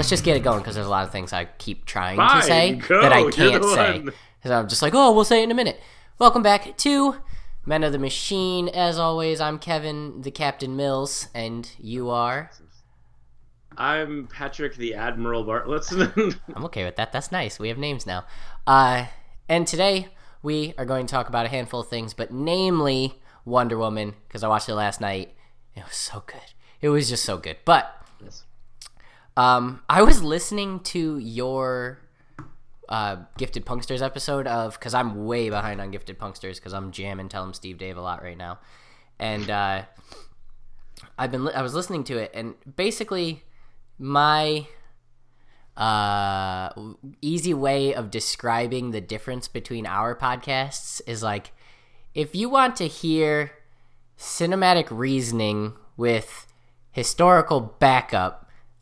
let's just get it going because there's a lot of things I keep trying Fine, to say go, that I can't say. So I'm just like, oh, we'll say it in a minute. Welcome back to Men of the Machine. As always, I'm Kevin, the Captain Mills, and you are. I'm Patrick the Admiral Bartlett. I'm okay with that. That's nice. We have names now. Uh, and today we are going to talk about a handful of things, but namely Wonder Woman because I watched it last night. It was so good. It was just so good. But. Um, I was listening to your uh, Gifted Punksters episode of because I'm way behind on Gifted Punksters because I'm jamming Tell 'em Steve Dave a lot right now, and uh, I've been li- I was listening to it and basically my uh, easy way of describing the difference between our podcasts is like if you want to hear cinematic reasoning with historical backup,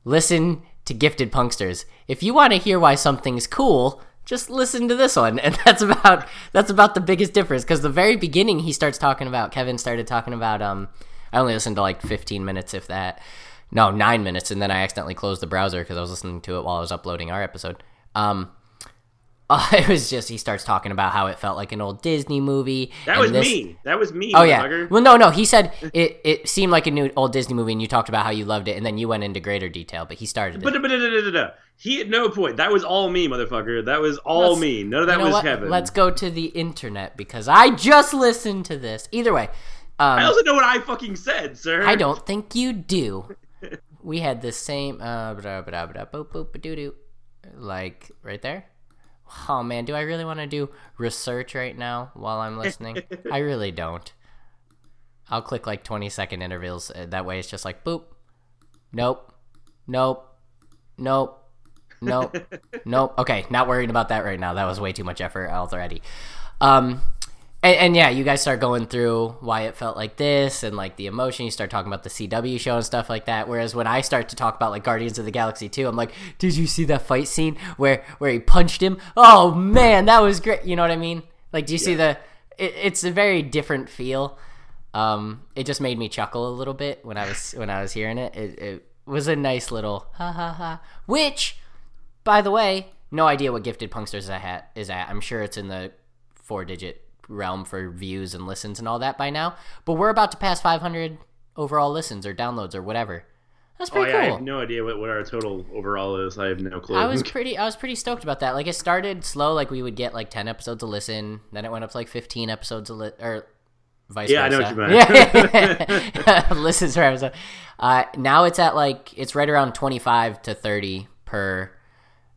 listen to Gifted Punksters. If you want to hear why something's cool, just listen to this one. And that's about that's about the biggest difference cuz the very beginning he starts talking about Kevin started talking about um I only listened to like 15 minutes if that. No, 9 minutes and then I accidentally closed the browser cuz I was listening to it while I was uploading our episode. Um uh, it was just he starts talking about how it felt like an old Disney movie. That was this- me. That was me. Oh yeah. motherfucker. Well, no, no. He said it. It seemed like a new old Disney movie, and you talked about how you loved it, and then you went into greater detail. But he started it. But, but, but, but, but, he at no point. That was all me, motherfucker. That was all Let's- me. None of that You know was what? Kevin. Let's go to the internet because I just listened to this. Either way, um, I also know what I fucking said, sir. I don't think you do. We had the same uh blah, blah, blah, boop, boop, ba, doo, doo. like right there. Oh man, do I really want to do research right now while I'm listening? I really don't. I'll click like 20 second intervals. uh, That way it's just like boop. Nope. Nope. Nope. Nope. nope. Okay, not worrying about that right now. That was way too much effort already. Um and, and yeah, you guys start going through why it felt like this and like the emotion. You start talking about the CW show and stuff like that. Whereas when I start to talk about like Guardians of the Galaxy 2, I'm like, did you see that fight scene where where he punched him? Oh man, that was great. You know what I mean? Like, do you see the? It, it's a very different feel. Um, it just made me chuckle a little bit when I was when I was hearing it. It, it was a nice little ha ha ha. Which, by the way, no idea what Gifted Punksters is at. Is at. I'm sure it's in the four digit realm for views and listens and all that by now. But we're about to pass 500 overall listens or downloads or whatever. That's Oh pretty cool. I have no idea what, what our total overall is. I have no clue. I was pretty I was pretty stoked about that. Like it started slow, like we would get like 10 episodes a listen, then it went up to like 15 episodes a li- or vice versa. Yeah, I know what you meant. Listens per episode. Uh, now it's at like it's right around 25 to 30 per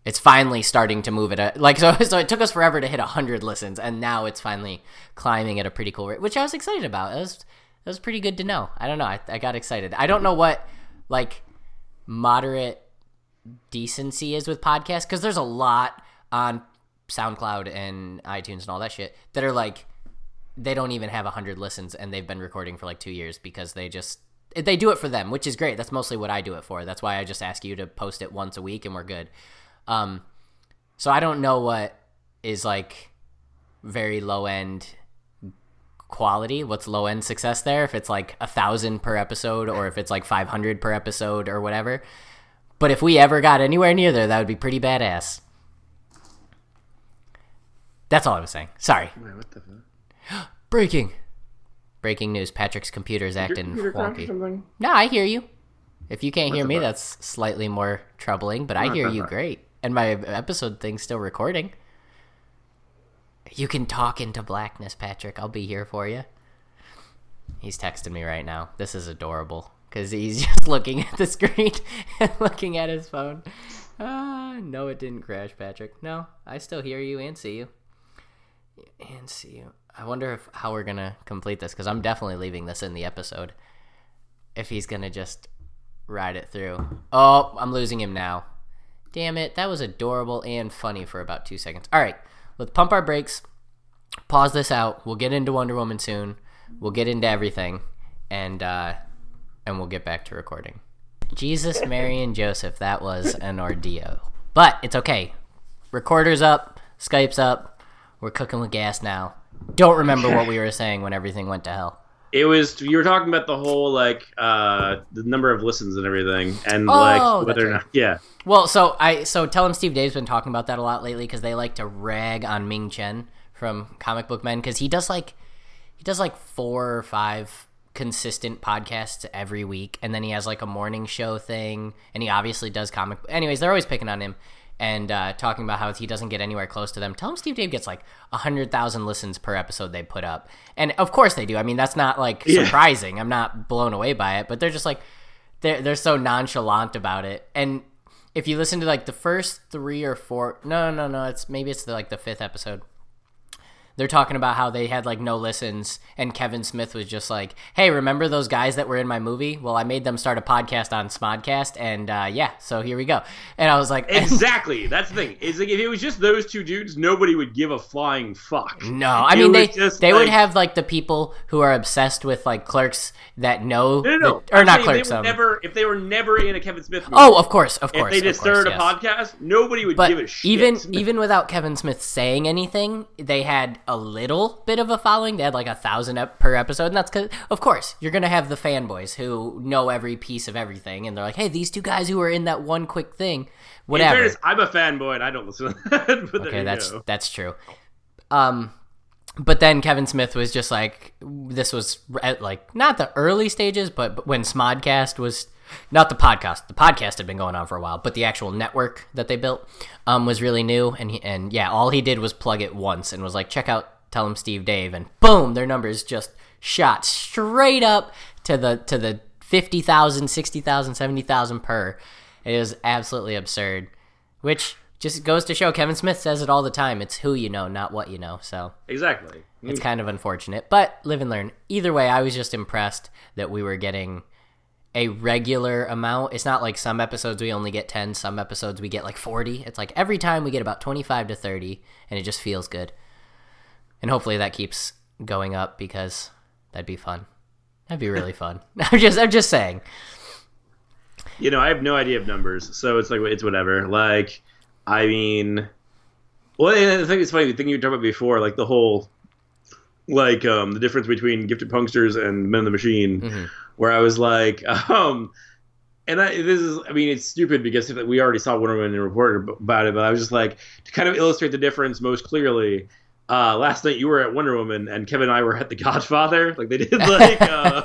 it's finally starting to move at a like so so it took us forever to hit 100 listens and now it's finally climbing at a pretty cool rate which i was excited about. It was it was pretty good to know. I don't know. I, I got excited. I don't know what like moderate decency is with podcasts because there's a lot on soundcloud and itunes and all that shit that are like they don't even have 100 listens and they've been recording for like two years because they just they do it for them which is great. That's mostly what i do it for. That's why i just ask you to post it once a week and we're good um so i don't know what is like very low end quality what's low end success there if it's like a thousand per episode or if it's like 500 per episode or whatever but if we ever got anywhere near there that would be pretty badass that's all i was saying sorry Wait, what the fuck? Breaking. Breaking news. Patrick's computer is acting Computer wonky. No, I hear you. If you can't hear me, fuck? that's slightly more troubling, but I hear you great. And my episode thing's still recording. You can talk into blackness, Patrick. I'll be here for you. He's texting me right now. This is adorable because he's just looking at the screen and looking at his phone. Ah, no, it didn't crash, Patrick. No, I still hear you and see you. And see you. I wonder if how we're gonna complete this because I'm definitely leaving this in the episode. If he's gonna just ride it through. Oh, I'm losing him now. Damn it, that was adorable and funny for about two seconds. All right, let's pump our brakes. Pause this out. We'll get into Wonder Woman soon. We'll get into everything, and uh, and we'll get back to recording. Jesus, Mary, and Joseph. That was an ordeal, but it's okay. Recorder's up. Skype's up. We're cooking with gas now. Don't remember what we were saying when everything went to hell. It was you were talking about the whole like uh the number of listens and everything, and like Oh, whether or not yeah. Well, so I so tell 'em Steve Dave's been talking about that a lot lately because they like to rag on Ming Chen from Comic Book Men because he does like he does like four or five consistent podcasts every week, and then he has like a morning show thing, and he obviously does comic. Anyways, they're always picking on him and uh, talking about how he doesn't get anywhere close to them. Tell 'em Steve Dave gets like a hundred thousand listens per episode they put up, and of course they do. I mean, that's not like Yeah. surprising. I'm not blown away by it, but they're just like they're they're so nonchalant about it. And if you listen to like the first three or four, no, no, no, it's maybe it's the, like the fifth episode. They're talking about how they had like no listens, and Kevin Smith was just like, "Hey, remember those guys that were in my movie? Well, I made them start a podcast on Smodcast, and uh, yeah, so here we go." And I was like, Exactly. That's the thing. Is like if it was just those two dudes, nobody would give a flying fuck. No, I It mean they they would have like the people who are obsessed with like clerks that know, No, no, no. that- or I'm not clerks. They um, never, if they were never in a Kevin Smith movie, oh, of course, of if course. they just course, started yes. a podcast, nobody would But give a shit. even even without Kevin Smith saying anything, they had a little bit of a following. They had like a thousand ep- per episode, and that's because, of course, you're gonna have the fanboys who know every piece of everything, and they're like, "Hey, these two guys who were in that one quick thing, in whatever." fairness, I'm a fanboy and I don't listen to that. but okay, that's go. that's true. Um, but then Kevin Smith was just like, this was at like not the early stages, but, but when Smodcast was not the podcast. The podcast had been going on for a while, but the actual network that they built um, was really new. And he, and yeah, all he did was plug it once and was like, check out, tell 'em Steve Dave, and boom, their numbers just shot straight up to the to the 50,000, 60,000, 70,000 per. It was absolutely absurd, which just goes to show Kevin Smith says it all the time. It's who you know, not what you know. So Exactly. it's kind of unfortunate, but live and learn. Either way, I was just impressed that we were getting a regular amount. It's not like some episodes we only get 10, some episodes we get like 40. It's like every time we get about 25 to 30, and it just feels good. And hopefully that keeps going up because that'd be fun. That'd be really fun. I'm just I'm just saying. You know, I have no idea of numbers, so it's like it's whatever. Like, I mean, well, I think it's funny. The thing you were talking about before, like the whole, like um, the difference between Gifted Punksters and Men of the Machine, Mhm. where I was like, um, and I this is, I mean, it's stupid because we already saw Wonder Woman and reported about it, but I was just like to kind of illustrate the difference most clearly. Uh, last night you were at Wonder Woman and Kevin and I were at The Godfather. Like they did, like uh,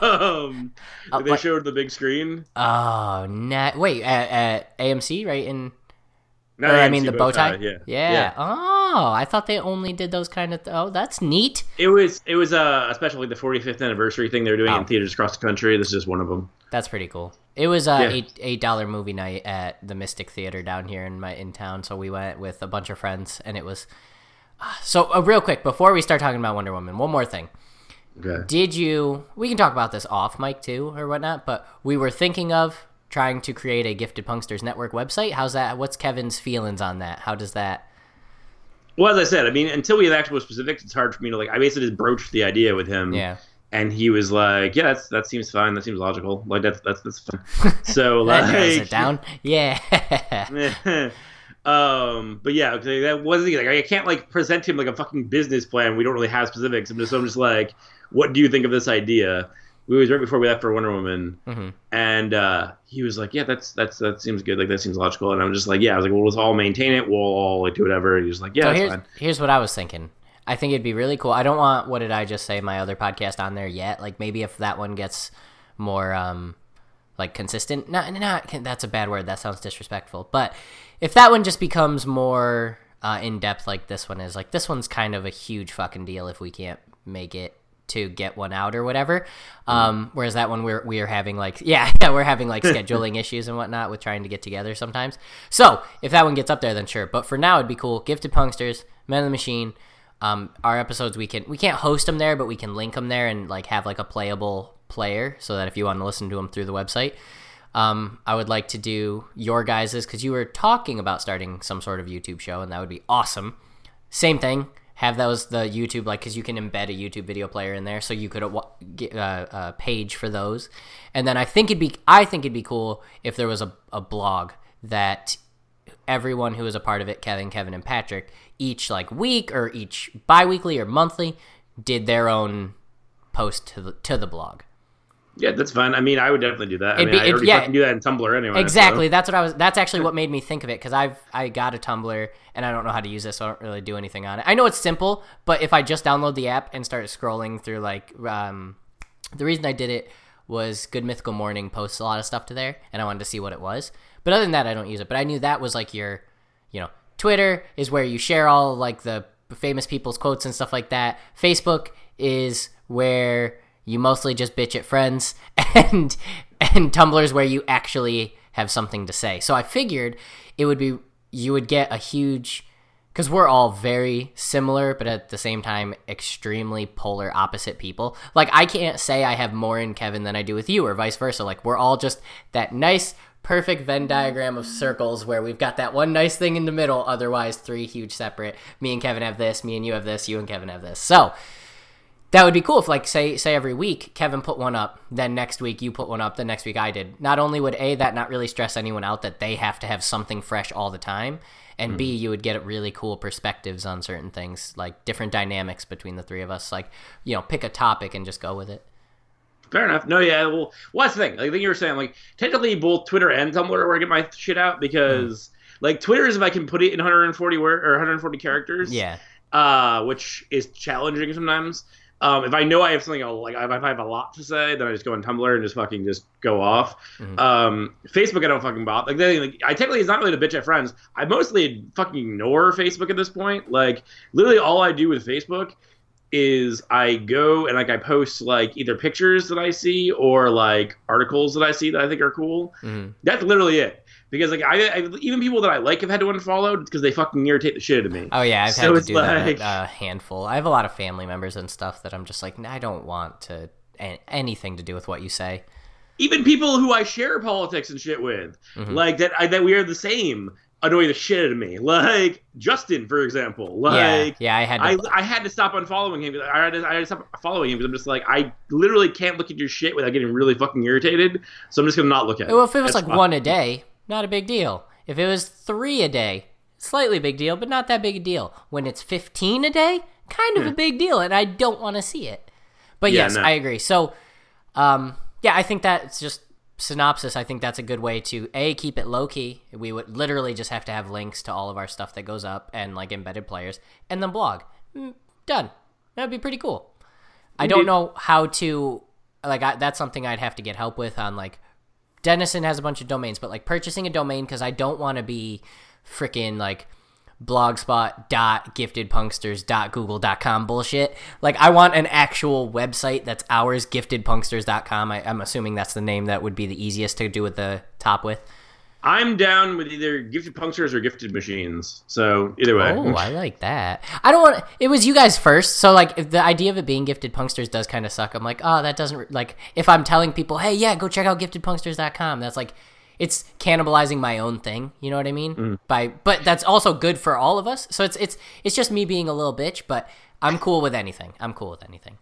um, Uh, they what- showed the big screen. Oh, nah. Wait, at, at AMC, right? In Not or, I mean the bow tie. yeah. yeah. Oh, I thought they only did those kind of. Th- oh, that's neat. It was it was uh, especially the 45th anniversary thing they were doing Oh. in theaters across the country. This is one of them. That's pretty cool. It was uh, Yeah. eight eight dollar movie night at the Mystic Theater down here in my in town. So we went with a bunch of friends, and it was. So uh, real quick before we start talking about Wonder Woman, one more thing. Okay. Did you? We can talk about this off mic too or whatnot, but we were thinking of trying to create a Gifted Punksters Network website. How's that? What's Kevin's feelings on that? How does that? Well, as I said, I mean, until we have actual specifics, it's hard for me to like. I basically just broached the idea with him. Yeah. And he was like, "Yeah, that's that seems fine. That seems logical. Like that's that's that's fine." So like, it down. Yeah. um, but yeah, okay, that wasn't like I can't like present him like a fucking business plan. We don't really have specifics. I'm just I'm just like, what do you think of this idea? We was right before we left for Wonder Woman, Mhm. and uh, he was like, yeah, that's that's that seems good. Like that seems logical. And I'm just like, yeah, I was like, well, let's all maintain it. We'll all like do whatever. He was like, yeah, so that's here's fine. here's what I was thinking. I think it'd be really cool. I don't want what did I just say my other podcast on there yet. Like maybe if that one gets more um like consistent. Not not that's a bad word. That sounds disrespectful. But if that one just becomes more uh, in depth like this one is, like this one's kind of a huge fucking deal if we can't make it to get one out or whatever. Um, whereas that one we're we are having like yeah yeah we're having like scheduling issues and whatnot with trying to get together sometimes. So if that one gets up there, then sure. But for now, it'd be cool. Gifted Punksters, Men of the Machine. Um, our episodes we can we can't host them there, but we can link them there and like have like a playable player so that if you want to listen to them through the website. Um, I would like to do your guys's because you were talking about starting some sort of YouTube show, and that would be awesome. Same thing. Have those the YouTube like because you can embed a YouTube video player in there, so you could uh, get uh, a page for those. And then I think it'd be I think it'd be cool if there was a, a blog that everyone who is a part of it, Kevin, Kevin, and Patrick, each like week or each bi-weekly or monthly, did their own post to the to the blog. Yeah, that's fine. I mean, I would definitely do that. I It'd mean, be- I already yeah. fucking do that in Tumblr anyway. Exactly. so- That's what I was. That's actually what made me think of it because I've I got a Tumblr and I don't know how to use this, so I don't really do anything on it. I know it's simple, but if I just download the app and start scrolling through, like, um, the reason I did it was Good Mythical Morning posts a lot of stuff to there, and I wanted to see what it was. But other than that, I don't use it. But I knew that was like your, you know, Twitter is where you share all like the famous people's quotes and stuff like that. Facebook is where you mostly just bitch at friends, and and Tumblr is where you actually have something to say. So I figured it would be you would get a huge because we're all very similar, but at the same time, extremely polar opposite people. Like, I can't say I have more in Kevin than I do with you, or vice versa. Like, we're all just that nice, perfect Venn diagram of circles where we've got that one nice thing in the middle, otherwise, three huge separate. Me and Kevin have this, me and you have this, you and Kevin have this. So, that would be cool if like say say every week Kevin put one up, then next week you put one up, the next week I did. Not only would A that not really stress anyone out that they have to have something fresh all the time, and B you would get really cool perspectives on certain things, like different dynamics between the three of us. Like, you know, pick a topic and just go with it. Fair enough. No, yeah. Well, well that's the thing. Like, I think you were saying, like, technically both Twitter and Tumblr are where I get my shit out because, like, Twitter is if I can put it in 140 word or 140 characters. Yeah. Uh, which is challenging sometimes. Um, if I know I have something, I'll, like, if I have a lot to say, then I just go on Tumblr and just fucking just go off. Mhm. Um, Facebook, I don't fucking bother. Like, they, like, I technically, it's not really to bitch at friends. I mostly fucking ignore Facebook at this point. Like, literally, all I do with Facebook is I go and like I post like either pictures that I see or like articles that I see that I think are cool. hmm That's literally it. Because like I, I even people that I like have had to unfollow because they fucking irritate the shit out of me. Oh yeah, I've So had to it's do that a handful. I have a lot of family members and stuff that I'm just like, I don't want to anything to do with what you say. Even people who I share politics and shit with, Mhm. like that I, that we are the same, annoy the shit out of me. Like Justin, for example. Like yeah, yeah, I had to. I, I had to stop unfollowing him. I had, to, I had to stop following him because I'm just like I literally can't look at your shit without getting really fucking irritated. So I'm just gonna not look at it. Well, if it was That's like fine. one a day, not a big deal. If it was three a day, slightly big deal, but not that big a deal. When it's 15 a day, kind of a big deal, and I don't want to see it. But Yeah, yes, no. I agree. So, um, yeah, I think that's just synopsis. I think that's a good way to a keep it low key. We would literally just have to have links to all of our stuff that goes up and like embedded players, and then blog. Mm, done. That'd be pretty cool. I don't know how to like. I, that's something I'd have to get help with on like Dennison has a bunch of domains, but like purchasing a domain because I don't want to be freaking like blogspot.giftedpunksters.google.com bullshit. Like I want an actual website that's ours, giftedpunksters.com. I, I'm assuming that's the name that would be the easiest to do with the top with. I'm down with either gifted punksters or gifted machines. So either way. Oh, I like that. I don't want. It was you guys first, so like if the idea of it being gifted punksters does kind of suck. I'm like, oh, that doesn't like. If I'm telling people, hey, yeah, go check out giftedpunksters.com, that's like, it's cannibalizing my own thing. You know what I mean? Mm. By but that's also good for all of us. So it's it's it's just me being a little bitch, but I'm cool with anything. I'm cool with anything.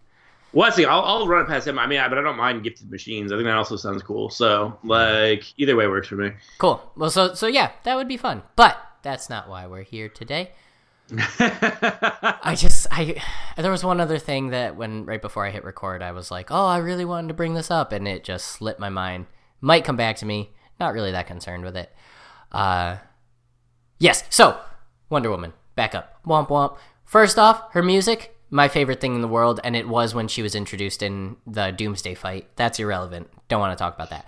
Well, see. I'll, I'll run it past him. I mean, I, but I don't mind gifted machines. I think that also sounds cool. So, like, either way works for me. Cool. Well, so so yeah, that would be fun. But that's not why we're here today. I just I there was one other thing that when right before I hit record I was like, "Oh, I really wanted to bring this up," and it just slipped my mind. Might come back to me. Not really that concerned with it. Uh Yes. So, Wonder Woman. Back up. Womp womp. First off, her music, my favorite thing in the world, and it was when she was introduced in the Doomsday fight. That's irrelevant. Don't want to talk about that.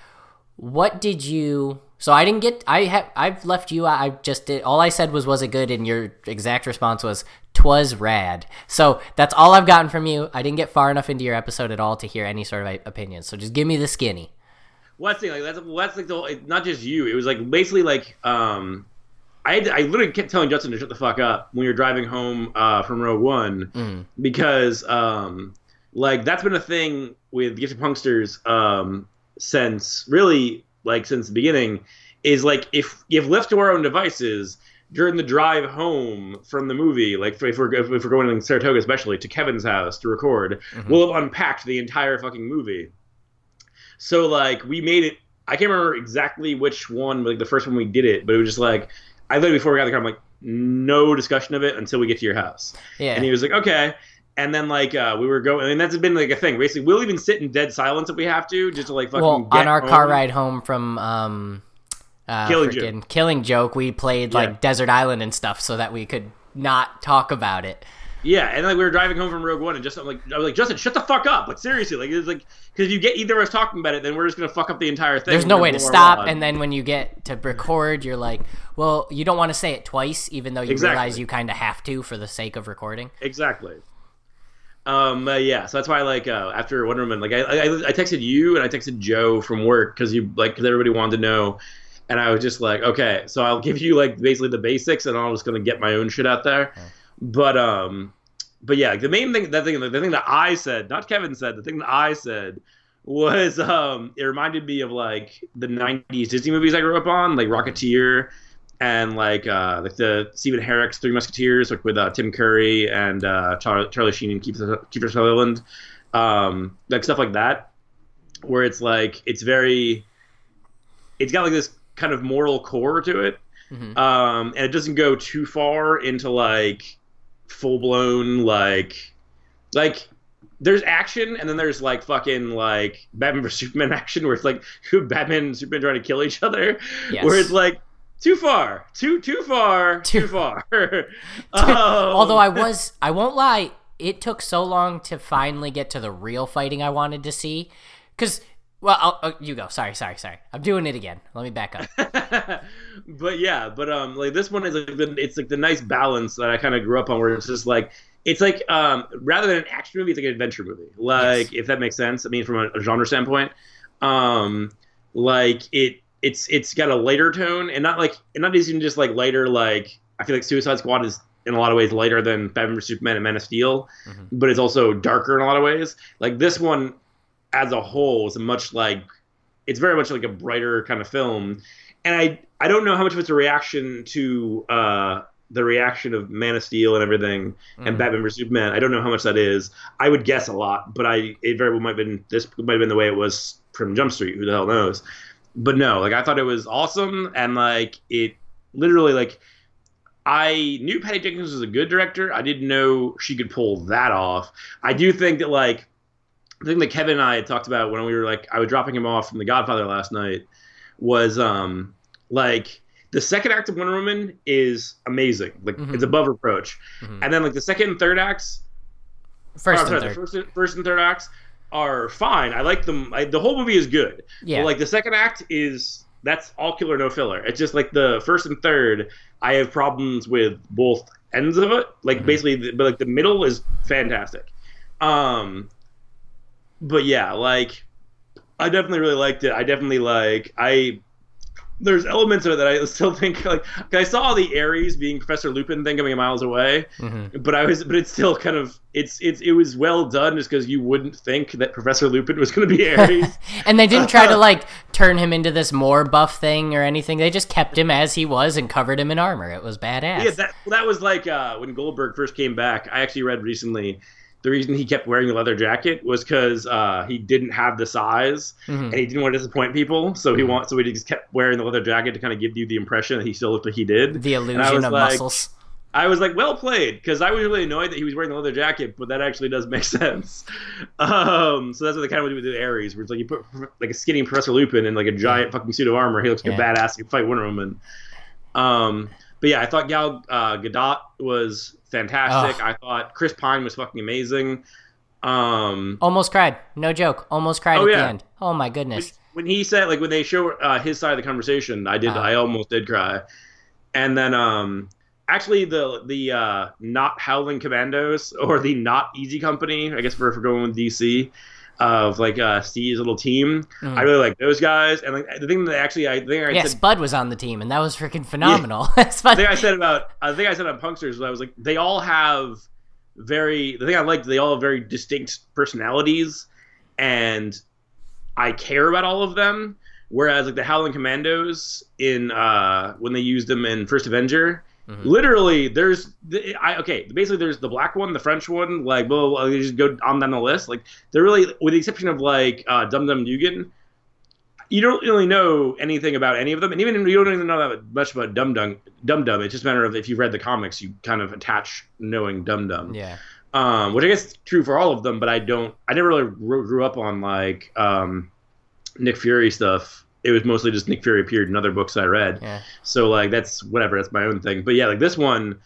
What did you? So I didn't get. I have. I've left you. I just did. All I said was, "Was it good?" And your exact response was, "Twas rad." So that's all I've gotten from you. I didn't get far enough into your episode at all to hear any sort of opinion. So just give me the skinny. well, that's the. Like, that's, well, that's like the it- not just you. It was like basically like um, I had to, I literally kept telling Justin to shut the fuck up when you're driving home uh, from Rogue One Mm. because um, like that's been a thing with Gifted Punksters um, since really like since the beginning is like if if left to our own devices during the drive home from the movie, like if we're if we're going in Saratoga especially to Kevin's house to record, we'll have unpacked the entire fucking movie. So like we made it. I can't remember exactly which one, like the first one we did it, but it was just like I literally before we got the car, I'm like, no discussion of it until we get to your house. Yeah. And he was like, okay. and then like uh, we were going, and that's been like a thing. Basically, we'll even sit in dead silence if we have to, just to like fucking. Well, get on our home. car ride home from um, uh, Killing freaking Killing Joke, we played like Yeah. Desert Island and stuff so that we could not talk about it. Yeah, and like we were driving home from Rogue One, and just I'm like I was like Justin, shut the fuck up! Like seriously, like it's like because if you get either of us talking about it, then we're just gonna fuck up the entire thing. There's We're no way to stop, and then when you get to record, you're like, well, you don't want to say it twice, even though you Exactly. realize you kind of have to for the sake of recording. Exactly. Um. uh, yeah. So that's why, like, uh, after Wonder Woman, like, I, I, I texted you and I texted Joe from work because you, like, because everybody wanted to know, and I was just like, okay, so I'll give you like basically the basics, and I'm just gonna get my own shit out there. But um, but yeah, the main thing, that thing, the thing that I said, not Kevin said, the thing that I said was um, it reminded me of like the '90s Disney movies I grew up on, like Rocketeer and like uh, like the Stephen Herek's Three Musketeers, like with uh, Tim Curry and uh, Char- Charlie Sheen and Kiefer, Kiefer Sutherland, um, like stuff like that, where it's like it's very, it's got like this kind of moral core to it, Mhm. um, and it doesn't go too far into like full blown like like. There's action, and then there's like fucking like Batman vs Superman action, where it's like Batman and Superman trying to kill each other, Yes. where it's like too far, too too far, too, Too- far. Um, Although I was, I won't lie, it took so long to finally get to the real fighting I wanted to see. Because, well, I'll, oh, you go. Sorry, sorry, sorry. I'm doing it again. Let me back up. but yeah, but um, like this one is like the, it's like the nice balance that I kind of grew up on, where it's just like it's like um, rather than an action movie, it's like an adventure movie. Like if that makes sense. I mean, from a, a genre standpoint, um, like it it's it's got a lighter tone and not like and not even just like lighter. Like I feel like Suicide Squad is in a lot of ways lighter than Batman vs Superman and Man of Steel, Mhm. but it's also darker in a lot of ways. Like this one, as a whole, is a much like it's very much like a brighter kind of film and I I don't know how much of it's a reaction to uh, the reaction of Man of Steel and everything and Mhm. Batman vs Superman. I don't know how much that is. I would guess a lot, but I it very well might have been this might have been the way it was from Jump Street. Who the hell knows? But no, like I thought it was awesome and like it literally like I knew Patty Jenkins was a good director. I didn't know she could pull that off. I do think that like the thing that Kevin and I had talked about when we were like I was dropping him off from The Godfather last night was um like the second act of Wonder Woman is amazing. Like Mhm. it's above reproach. Mhm. And then like the second and third acts First oh, sorry, and the third. first, and- first and third acts are fine. I like them. I, the whole movie is good. Yeah. But like the second act is that's all killer no filler. It's just like the first and third. I have problems with both ends of it. Like Mhm. basically, the, but like the middle is fantastic. Um, but yeah, like I definitely really liked it. I definitely like I. There's elements of it that I still think like I saw the Ares being Professor Lupin thing coming miles away, Mhm. but I was, but it's still kind of, it's, it's, it was well done just because you wouldn't think that Professor Lupin was going to be Ares. and they didn't try to like turn him into this more buff thing or anything. They just kept him as he was and covered him in armor. It was badass. yeah, that that was like uh, when Goldberg first came back. I actually read recently the reason he kept wearing the leather jacket was because uh, he didn't have the size Mhm. and he didn't want to disappoint people. So he Mhm. want, so he just kept wearing the leather jacket to kind of give you the impression that he still looked like he did. The illusion of like- muscles. I was like, well played, because I was really annoyed that he was wearing the leather jacket, but that actually does make sense. Um, so that's what they kind of do with the Ares, where it's like you put like a skinny Professor Lupin in like a giant fucking suit of armor. He looks like Yeah. a badass. He can fight Wonder Woman. Um, but yeah, I thought Gal uh, Gadot was fantastic. I thought Chris Pine was fucking amazing. Um, Almost cried. No joke. Almost cried Oh, at the end. Oh my goodness. when he said like when they show uh, his side of the conversation, I did Uh-huh. I almost did cry. And then um actually the the uh not howling commandos or the not easy company, I guess for for going with DC of like uh Steve's little team. Mhm. I really like those guys and like the thing that actually I think I Yeah, said Spud was on the team, and that was freaking phenomenal. Spud, the thing I said about I think I said on Punksters was I was like they all have very the thing I liked they all have very distinct personalities and I care about all of them. Whereas like the Howling Commandos in uh when they used them in First Avenger, Mhm. literally there's the, I okay basically there's the black one, the French one, like blah, blah, blah, they just go on down the list. Like they're really with the exception of like uh, Dum Dum Dugan. You don't really know anything about any of them, and even you don't even know that much about Dum Dum. Dum Dum. It's just a matter of if you read the comics, you kind of attach knowing Dum Dum. yeah. um, which I guess is true for all of them. But I don't. I never really grew up on like um, Nick Fury stuff. It was mostly just Nick Fury appeared in other books I read. Yeah. So like that's whatever. That's my own thing. But yeah, like this one,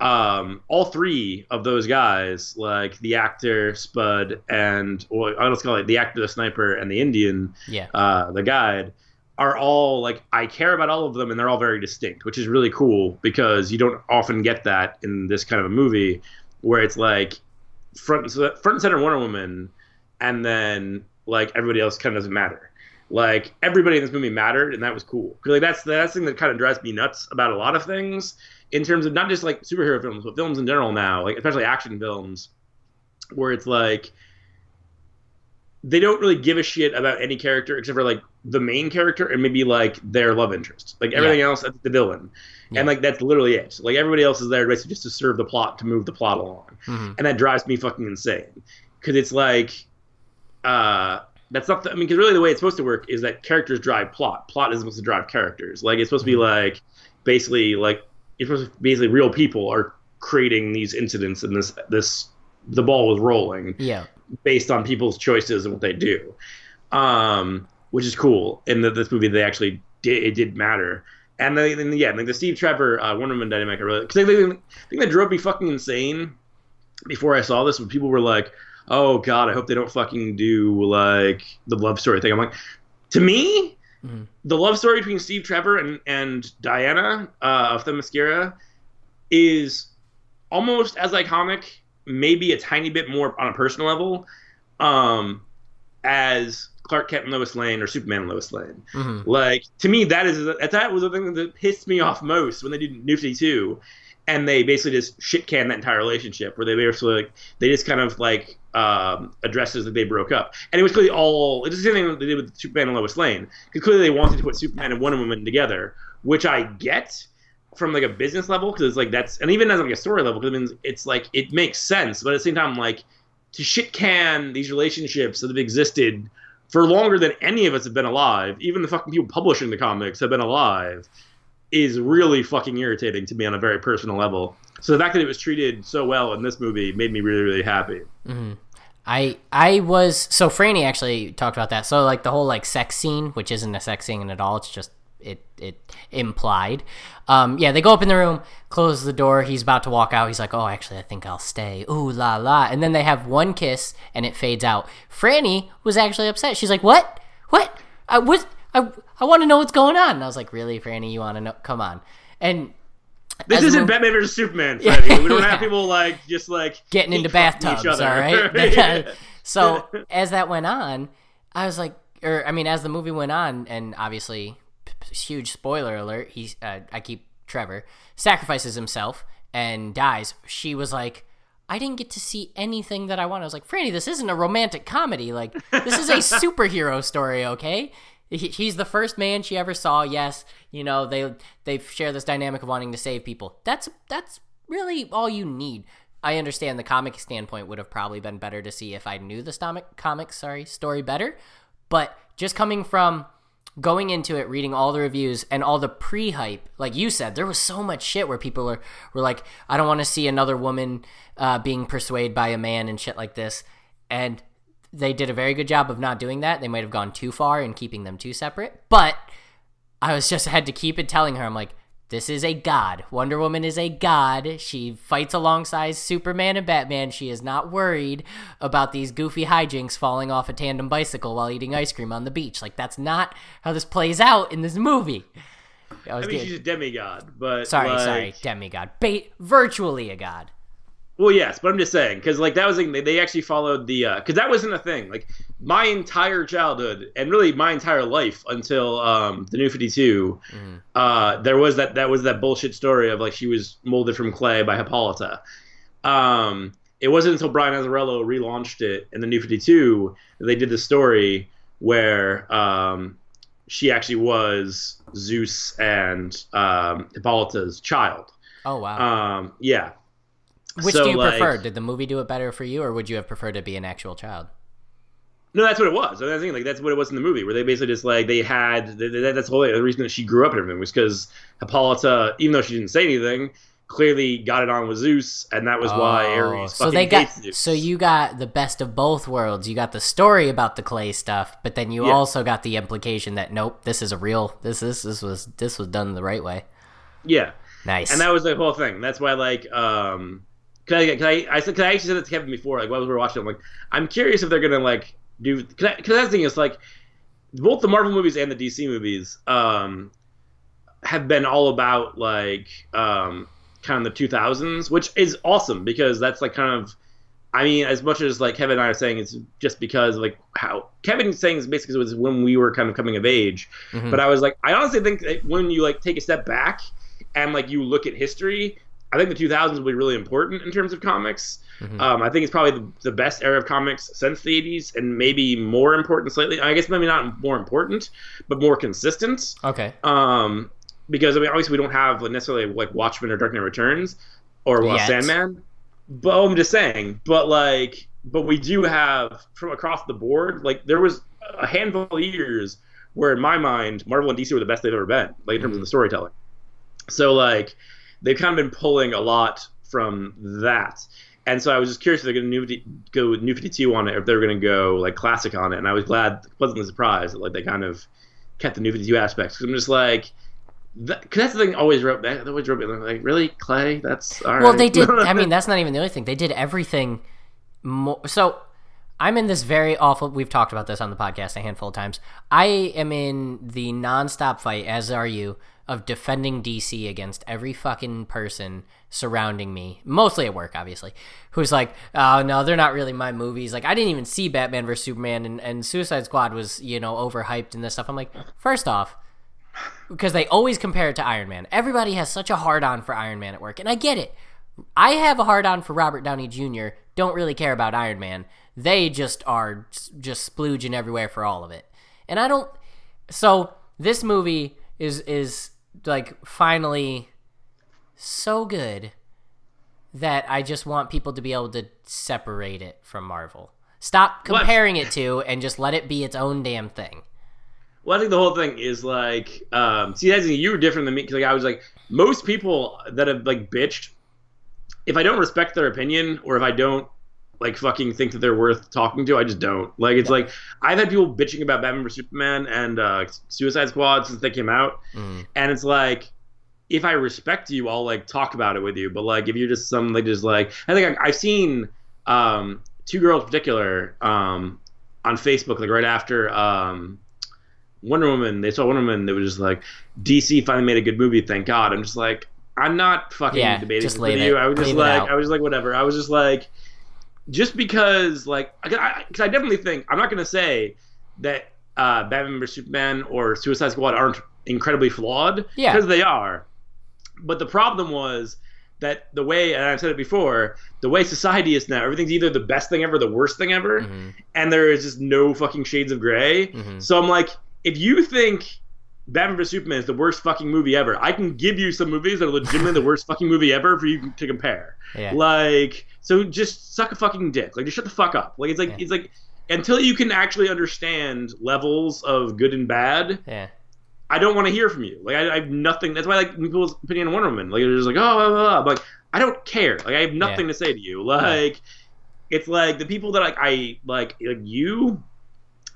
um, all three of those guys, like the actor Spud and well, I let's call it the actor, the sniper, and the Indian, Yeah. uh, the guide, are all like I care about all of them, and they're all very distinct, which is really cool because you don't often get that in this kind of a movie where it's like front so front and center Wonder Woman, and then like everybody else kind of doesn't matter. Like everybody in this movie mattered, and that was cool. 'Cause, like that's that's the thing that kind of drives me nuts about a lot of things in terms of not just like superhero films, but films in general now, like especially action films, where it's like they don't really give a shit about any character except for like the main character and maybe like their love interest. Like everything else, that's the villain, Yeah. and like that's literally it. Like everybody else is there basically just to serve the plot, to move the plot along, Mhm. and that drives me fucking insane because it's like, uh. That's not. The, I mean, because really, the way it's supposed to work is that characters drive plot. Plot is supposed to drive characters. Like it's supposed to be like, basically, like it's supposed to basically real people are creating these incidents and this this the ball was rolling Yeah. based on people's choices and what they do, um, which is cool. In the, this movie, they actually did it did matter. And then, then yeah, like the Steve Trevor uh, Wonder Woman dynamic, I really because the thing that drove me fucking insane before I saw this, when people were like, "Oh God, I hope they don't fucking do like the love story thing." I'm like, to me, Mhm. the love story between Steve Trevor and and Diana uh, of Themyscira is almost as iconic, maybe a tiny bit more on a personal level, um, as Clark Kent and Lois Lane or Superman and Lois Lane. hmm Like to me, that is that was the thing that pissed me off most when they did New Fifty Two, and they basically just shit can that entire relationship where they basically like they just kind of like um, addresses that they broke up, and it was clearly all it's the same thing they did with Superman and Lois Lane. Because clearly they wanted to put Superman and Wonder Woman together, which I get from like a business level because it's like that's and even as like a story level because it means it's like it makes sense, but at the same time like to shit can these relationships that have existed for longer than any of us have been alive, even the fucking people publishing the comics have been alive, is really fucking irritating to me on a very personal level. So the fact that it was treated so well in this movie made me really, really happy. hmm I I was so Franny actually talked about that. So like the whole like sex scene, which isn't a sex scene at all. It's just it it implied. Um, yeah, they go up in the room, close the door. He's about to walk out. He's like, "Oh, actually, I think I'll stay." Ooh la la, and then they have one kiss, and it fades out. Franny was actually upset. She's like, "What? What? I was I I want to know what's going on." And I was like, "Really, Franny? You want to know? Come on." And This isn't movie- Batman versus Superman, Freddy. we don't have people like just like getting into bathtubs, all right? Yeah. so as that went on, I was like, or I mean, as the movie went on, and obviously, huge spoiler alert. He, uh, I keep Trevor sacrifices himself and dies. She was like. I didn't get to see anything that I wanted. I was like, Franny, this isn't a romantic comedy. Like, this is a superhero story, okay? He- He's the first man she ever saw. Yes, you know they they share this dynamic of wanting to save people. That's that's really all you need. I understand the comic standpoint would have probably been better to see if I knew the stomach comic sorry story better, but just coming from going into it, reading all the reviews and all the pre-hype, like you said, there was so much shit where people are, were like, I don't want to see another woman uh, being persuaded by a man and shit like this, and they did a very good job of not doing that. They might have gone too far in keeping them too separate, but I was just had to keep it telling her, I'm like, this is a god. Wonder Woman is a god. She fights alongside Superman and Batman. She is not worried about these goofy hijinks falling off a tandem bicycle while eating ice cream on the beach. Like that's not how this plays out in this movie. I I mean, getting- she's a demigod, but sorry, like- sorry, demigod, ba- virtually a god. Well, yes, but I'm just saying because like that was like, they- they actually followed the because that wasn't a thing. Like my entire childhood and really my entire life until um, the New Fifty Two, Mm. uh, there was that that was that bullshit story of like she was molded from clay by Hippolyta. Um, it wasn't until Brian Azzarello relaunched it in the New Fifty Two that they did the story where um, she actually was Zeus and um, Hippolyta's child. Oh wow. Um, yeah. Which so, do you like- prefer? Did the movie do it better for you, or would you have preferred to be an actual child? No, that's what it was. I think like that's what it was in the movie, where they basically just like they had th- th- that's the whole the reason that she grew up and everything was because Hippolyta, even though she didn't say anything, clearly got it on with Zeus, and that was why Oh, Ares. so they got so you got the best of both worlds. You got the story about the clay stuff, but then you Yeah. also got the implication that nope, this is a real this this this was this was done the right way. yeah, Nice. and that was the whole thing. That's why like um, cause I, cause I, I said, cause I actually said it to Kevin before, like while we were watching. I'm like, I'm curious if they're gonna like do, cause, I, cause that's the thing is like, both the Marvel movies and the DC movies, um, have been all about like um, kind of the 2000s, which is awesome because that's like kind of. I mean, as much as like Kevin and I are saying, it's just because like how Kevin's saying is basically was when we were kind of coming of age. Mhm. But I was like, I honestly think that when you like take a step back and like you look at history, I think the 2000s will be really important in terms of comics. Mhm. Um, I think it's probably the, the best era of comics since the 80s, and maybe more important slightly. I guess maybe not more important, but more consistent. okay. Um, because I mean, obviously we don't have necessarily like Watchmen or Dark Knight Returns or well, Yet. Sandman. But I'm just saying. But like, but we do have from across the board. Like there was a handful of years where, in my mind, Marvel and DC were the best they've ever been, like in terms of the storytelling. So like, they've kind of been pulling a lot from that. And so I was just curious if they're going to go with New 52 on it, or if they're going to go like classic on it. And I was glad, pleasantly surprised that like they kind of kept the New 52 aspects. Because I'm just like, because that's the thing. Always wrote that. Always wrote me like, really, Clay? That's all right. Well, they did. I mean, that's not even the only thing. They did everything. More, so I'm in this very awful. We've talked about this on the podcast a handful of times. I am in the nonstop fight, as are you, of defending DC against every fucking person surrounding me, mostly at work, obviously, who's like, "Oh no, they're not really my movies." Like, I didn't even see Batman vs Superman, and, and Suicide Squad was, you know, overhyped and this stuff. I'm like, first off, because they always compare it to Iron Man. Everybody has such a hard on for Iron Man at work, and I get it. I have a hard on for Robert Downey Jr. Don't really care about Iron Man. They just are just splooging everywhere for all of it, and I don't. So this movie is is like finally so good that I just want people to be able to separate it from Marvel. Stop What? comparing it to and just let it be its own damn thing. Well, I think the whole thing is like, um, see, that's you were different than me because like I was like most people that have like bitched. If I don't respect their opinion or if I don't like fucking think that they're worth talking to, I just don't. Like it's like I've had people bitching about Batman vs Superman and uh, Suicide Squad since they came out, Mm. and it's like if I respect you, I'll like talk about it with you. But like if you're just some like just like I think I, I've seen um, two girls in particular um, on Facebook like right after um, Wonder Woman. They saw Wonder Woman. They were just like DC finally made a good movie. Thank God. I'm just like I'm not fucking Yeah, debating with you. it. I was just Leave like. I was just like whatever. I was just like just because like because I, I, I definitely think I'm not gonna say that uh, Batman vs Superman or Suicide Squad aren't incredibly flawed Yeah. because they are. But the problem was that the way, and I've said it before, the way society is now, everything's either the best thing ever, the worst thing ever, Mhm. and there is just no fucking shades of gray. Mhm. So I'm like, if you think Batman vs Superman is the worst fucking movie ever, I can give you some movies that are legitimately the worst fucking movie ever for you to compare. Yeah. Like, so just suck a fucking dick. Like, just shut the fuck up. Like, it's like Yeah. it's like until you can actually understand levels of good and bad, Yeah. I don't want to hear from you. Like I, I have nothing. That's why like people's opinion on Wonder Woman. Like they're just like, oh, blah, blah, blah. Like I don't care. Like I have nothing to say to you. Like it's like the people that like I like like you,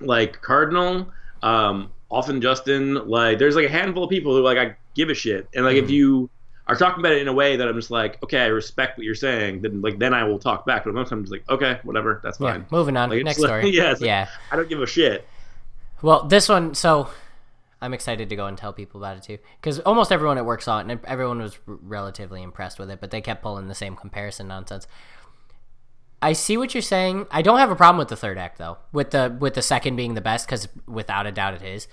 like Cardinal, um, often Justin. Like there's like a handful of people who like I give a shit. And like if Mhm. you are talking about it in a way that I'm just like, okay, I respect what you're saying. Then like then I will talk back. But most times I'm just like, okay, whatever, that's Yeah. fine. Moving on. Like, Next like- story. yeah, like- yeah. I don't give a shit. Well, this one, so I'm excited to go and tell people about it too, because almost everyone at work saw it, and everyone was r- relatively impressed with it. But they kept pulling the same comparison nonsense. I see what you're saying. I don't have a problem with the third act though, with the with the second being the best, because without a doubt it is.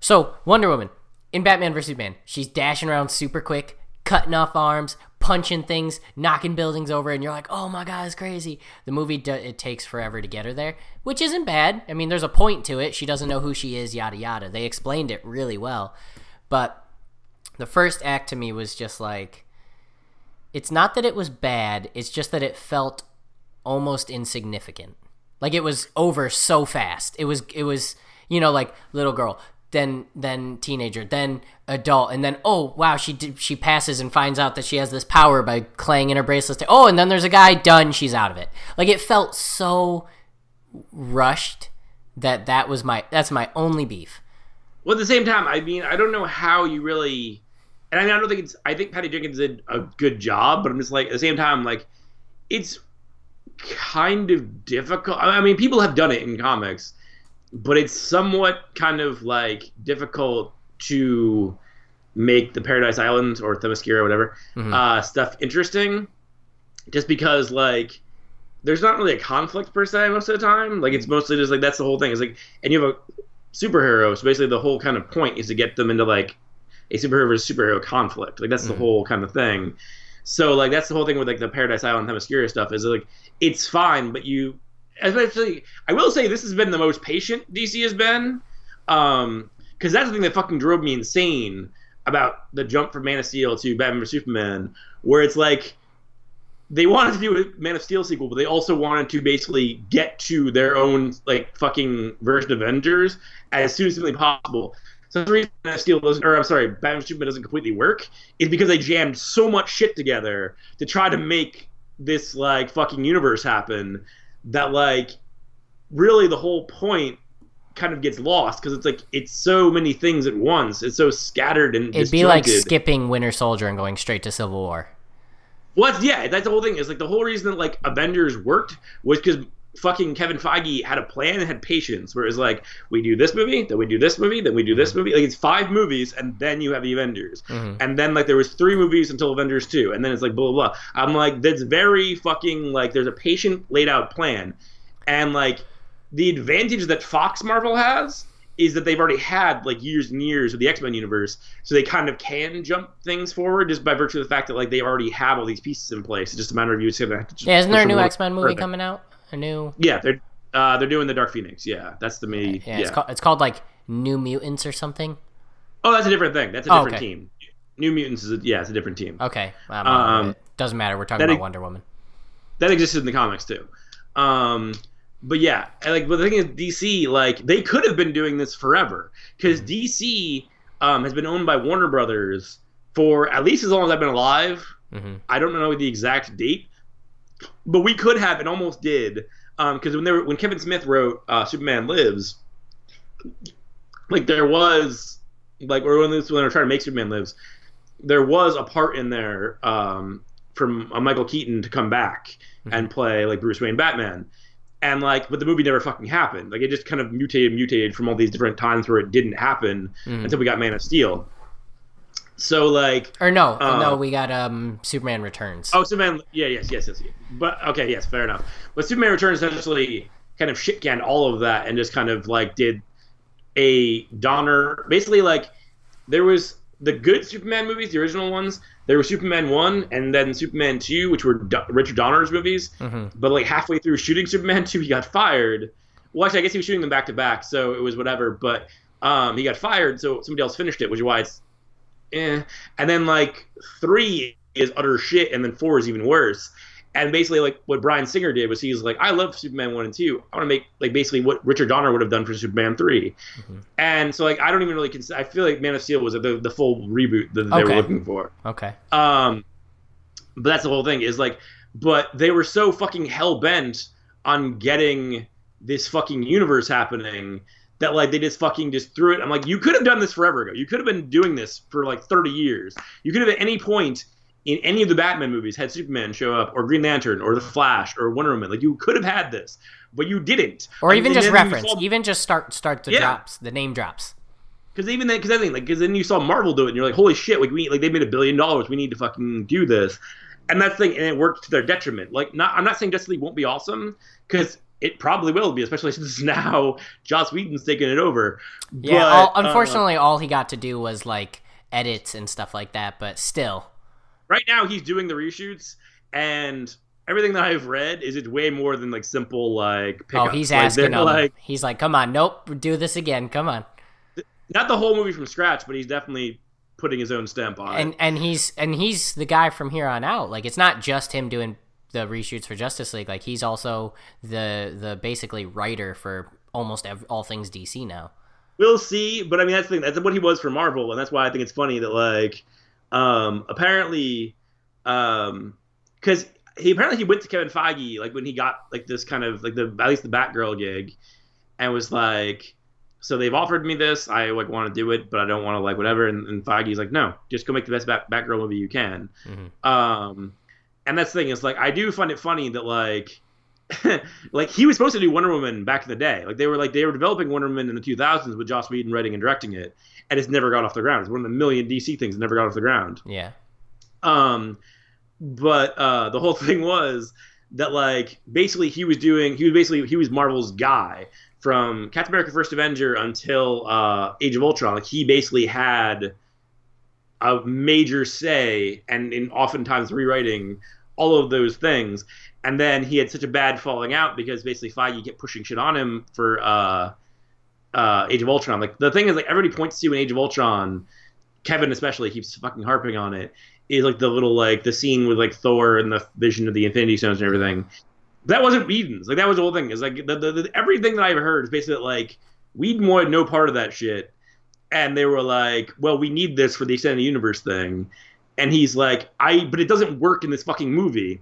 So Wonder Woman in Batman vs Superman, she's dashing around super quick, cutting off arms, punching things, knocking buildings over, and you're like, "Oh my god, it's crazy." The movie it takes forever to get her there, which isn't bad. I mean, there's a point to it. She doesn't know who she is, yada yada. They explained it really well, but the first act to me was just like, it's not that it was bad. It's just that it felt almost insignificant. Like it was over so fast. It was it was you know like little girl then then teenager, then adult, and then oh wow, she did, she passes and finds out that she has this power by clanging her bracelets. Oh, and then there's a guy done. She's out of it. Like it felt so rushed that that was my that's my only beef. Well, at the same time, I mean, I don't know how you really, and I mean, I don't think it's. I think Patty Jenkins did a good job, but I'm just like at the same time, like it's kind of difficult. I mean, people have done it in comics, but it's somewhat kind of like difficult to make the Paradise Island or Themyscira or whatever Mhm. uh, stuff interesting, just because like there's not really a conflict per se most of the time. Like it's mostly just like that's the whole thing. It's like and you have a superhero, so basically the whole kind of point is to get them into like a superhero versus superhero conflict. Like that's the Mhm. whole kind of thing. So like that's the whole thing with like the Paradise Island Themyscira stuff is like it's fine, but you especially I will say this has been the most patient DC has been. Um because that's the thing that fucking drove me insane about the jump from Man of Steel to Batman vs Superman, where it's like they wanted to do a Man of Steel sequel, but they also wanted to basically get to their own like fucking version of Avengers as soon as humanly possible. So the reason Man of Steel doesn't, or I'm sorry, Batman Superman doesn't completely work is because they jammed so much shit together to try to make this like fucking universe happen that like really the whole point kind of gets lost because it's like it's so many things at once. It's so scattered and It'd be like skipping Winter Soldier and going straight to Civil War. Well, yeah, that's the whole thing. Is like the whole reason that like Avengers worked was because fucking Kevin Feige had a plan and had patience. Where it's like we do this movie, then we do this movie, then we do this movie. Like it's five movies, and then you have the Avengers. Mhm. And then like there was three movies until Avengers two, and then it's like blah blah blah. I'm like that's very fucking like there's a patient laid out plan, and like the advantage that Fox Marvel has is that they've already had like years and years of the X Men universe, so they kind of can jump things forward just by virtue of the fact that like they already have all these pieces in place. It's just a matter of you just gonna have to just Yeah, isn't there a new X Men movie further. coming out? A new Yeah, they're uh, they're doing the Dark Phoenix. Yeah, that's the me. yeah, Yeah. It's, called, it's called like New Mutants or something. oh, that's a different thing. That's a Oh, different okay. team. New Mutants is a, yeah, it's a different team. Okay, I'm out of Um, doesn't matter. We're talking about ex- Wonder Woman. that existed in the comics too. Um, but yeah, like, but the thing is, DC like they could have been doing this forever because DC um, has been owned by Warner Brothers for at least as long as I've been alive. hmm I don't know the exact date, but we could have and almost did because when they were, when Kevin Smith wrote uh, Superman Lives, like there was like or when, this, when they were trying to make Superman Lives, there was a part in there um, from uh, Michael Keaton to come back and play like Bruce Wayne Batman. And like, but the movie never fucking happened. Like, it just kind of mutated, mutated from all these different times where it didn't happen Mhm. until we got Man of Steel. So like, Or no, Uh, no, we got um Superman Returns. Oh, Superman. Yeah, yes, yes, yes. yes. But okay, yes, fair enough. But Superman Returns essentially kind of shit canned all of that and just kind of like did a Donner. Basically, like there was the good Superman movies, the original ones. There was Superman one and then Superman two, which were Do- Richard Donner's movies. hmm But like halfway through shooting Superman two, he got fired. Well, actually, I guess he was shooting them back to back, so it was whatever. But um, he got fired, so somebody else finished it, which is why it's eh. And then like three is utter shit, and then four is even worse. And basically, like what Bryan Singer did was he's like, I love Superman one and two. I want to make like basically what Richard Donner would have done for Superman 3 Mhm. And so like I don't even really consider. I feel like Man of Steel was the the full reboot that they were looking for. Okay. Um, but that's the whole thing is like, but they were so fucking hell bent on getting this fucking universe happening that like they just fucking just threw it. I'm like, you could have done this forever ago. You could have been doing this for like 30 years. You could have at any point in any of the Batman movies had Superman show up or Green Lantern or the Flash or Wonder Woman. Like you could have had this, but you didn't. Or even and just reference, saw- even just start start the Yeah. drops, the name drops. because even then, because I think like because then you saw Marvel do it, and you're like, holy shit, like we like they made a billion dollars, we need to fucking do this, and that's the thing, and it worked to their detriment. Like, not I'm not saying Justice League won't be awesome because it probably will be, especially since now Joss Whedon's taking it over. Yeah. But, all, uh, unfortunately, all he got to do was like edits and stuff like that. But still, right now he's doing the reshoots, and everything that I've read is it's way more than like simple like oh, he's Like, asking him. like he's like, "Come on, nope, do this again. Come on." not the whole movie from scratch, but he's definitely putting his own stamp on and it. and he's and he's the guy from here on out. Like it's not just him doing the reshoots for Justice League. Like he's also the the basically writer for almost ev- all things DC now. we'll see. But I mean, that's the thing. That's what he was for Marvel, and that's why I think it's funny that like, um, apparently, um, because he apparently he went to Kevin Feige like when he got like this kind of like the at least the Batgirl gig, and was like, so they've offered me this. I like want to do it, but I don't want to like whatever. And, and Feige's like, no, just go make the best Bat- Batgirl movie you can. Mhm. Um, and that's the thing is like I do find it funny that like. like he was supposed to do Wonder Woman back in the day. Like they were like they were developing Wonder Woman in the 2000s with Joss Whedon writing and directing it, and it's never got off the ground. It's one of the million DC things that never got off the ground. Yeah. Um, but uh, the whole thing was that like basically he was doing he was basically he was Marvel's guy from Captain America: First Avenger until uh, Age of Ultron. Like he basically had a major say and in oftentimes rewriting all of those things. And then he had such a bad falling out because basically Feige kept pushing shit on him for uh, uh, Age of Ultron. Like the thing is, like everybody points to in Age of Ultron, Kevin especially keeps fucking harping on it. Is like the little like the scene with like Thor and the vision of the Infinity Stones and everything. That wasn't Whedon's. Like that was the whole thing. Is like the, the, the everything that I've heard is basically like Whedon wanted no part of that shit, and they were like, "Well, we need this for the extended universe thing," and he's like, "I," but it doesn't work in this fucking movie,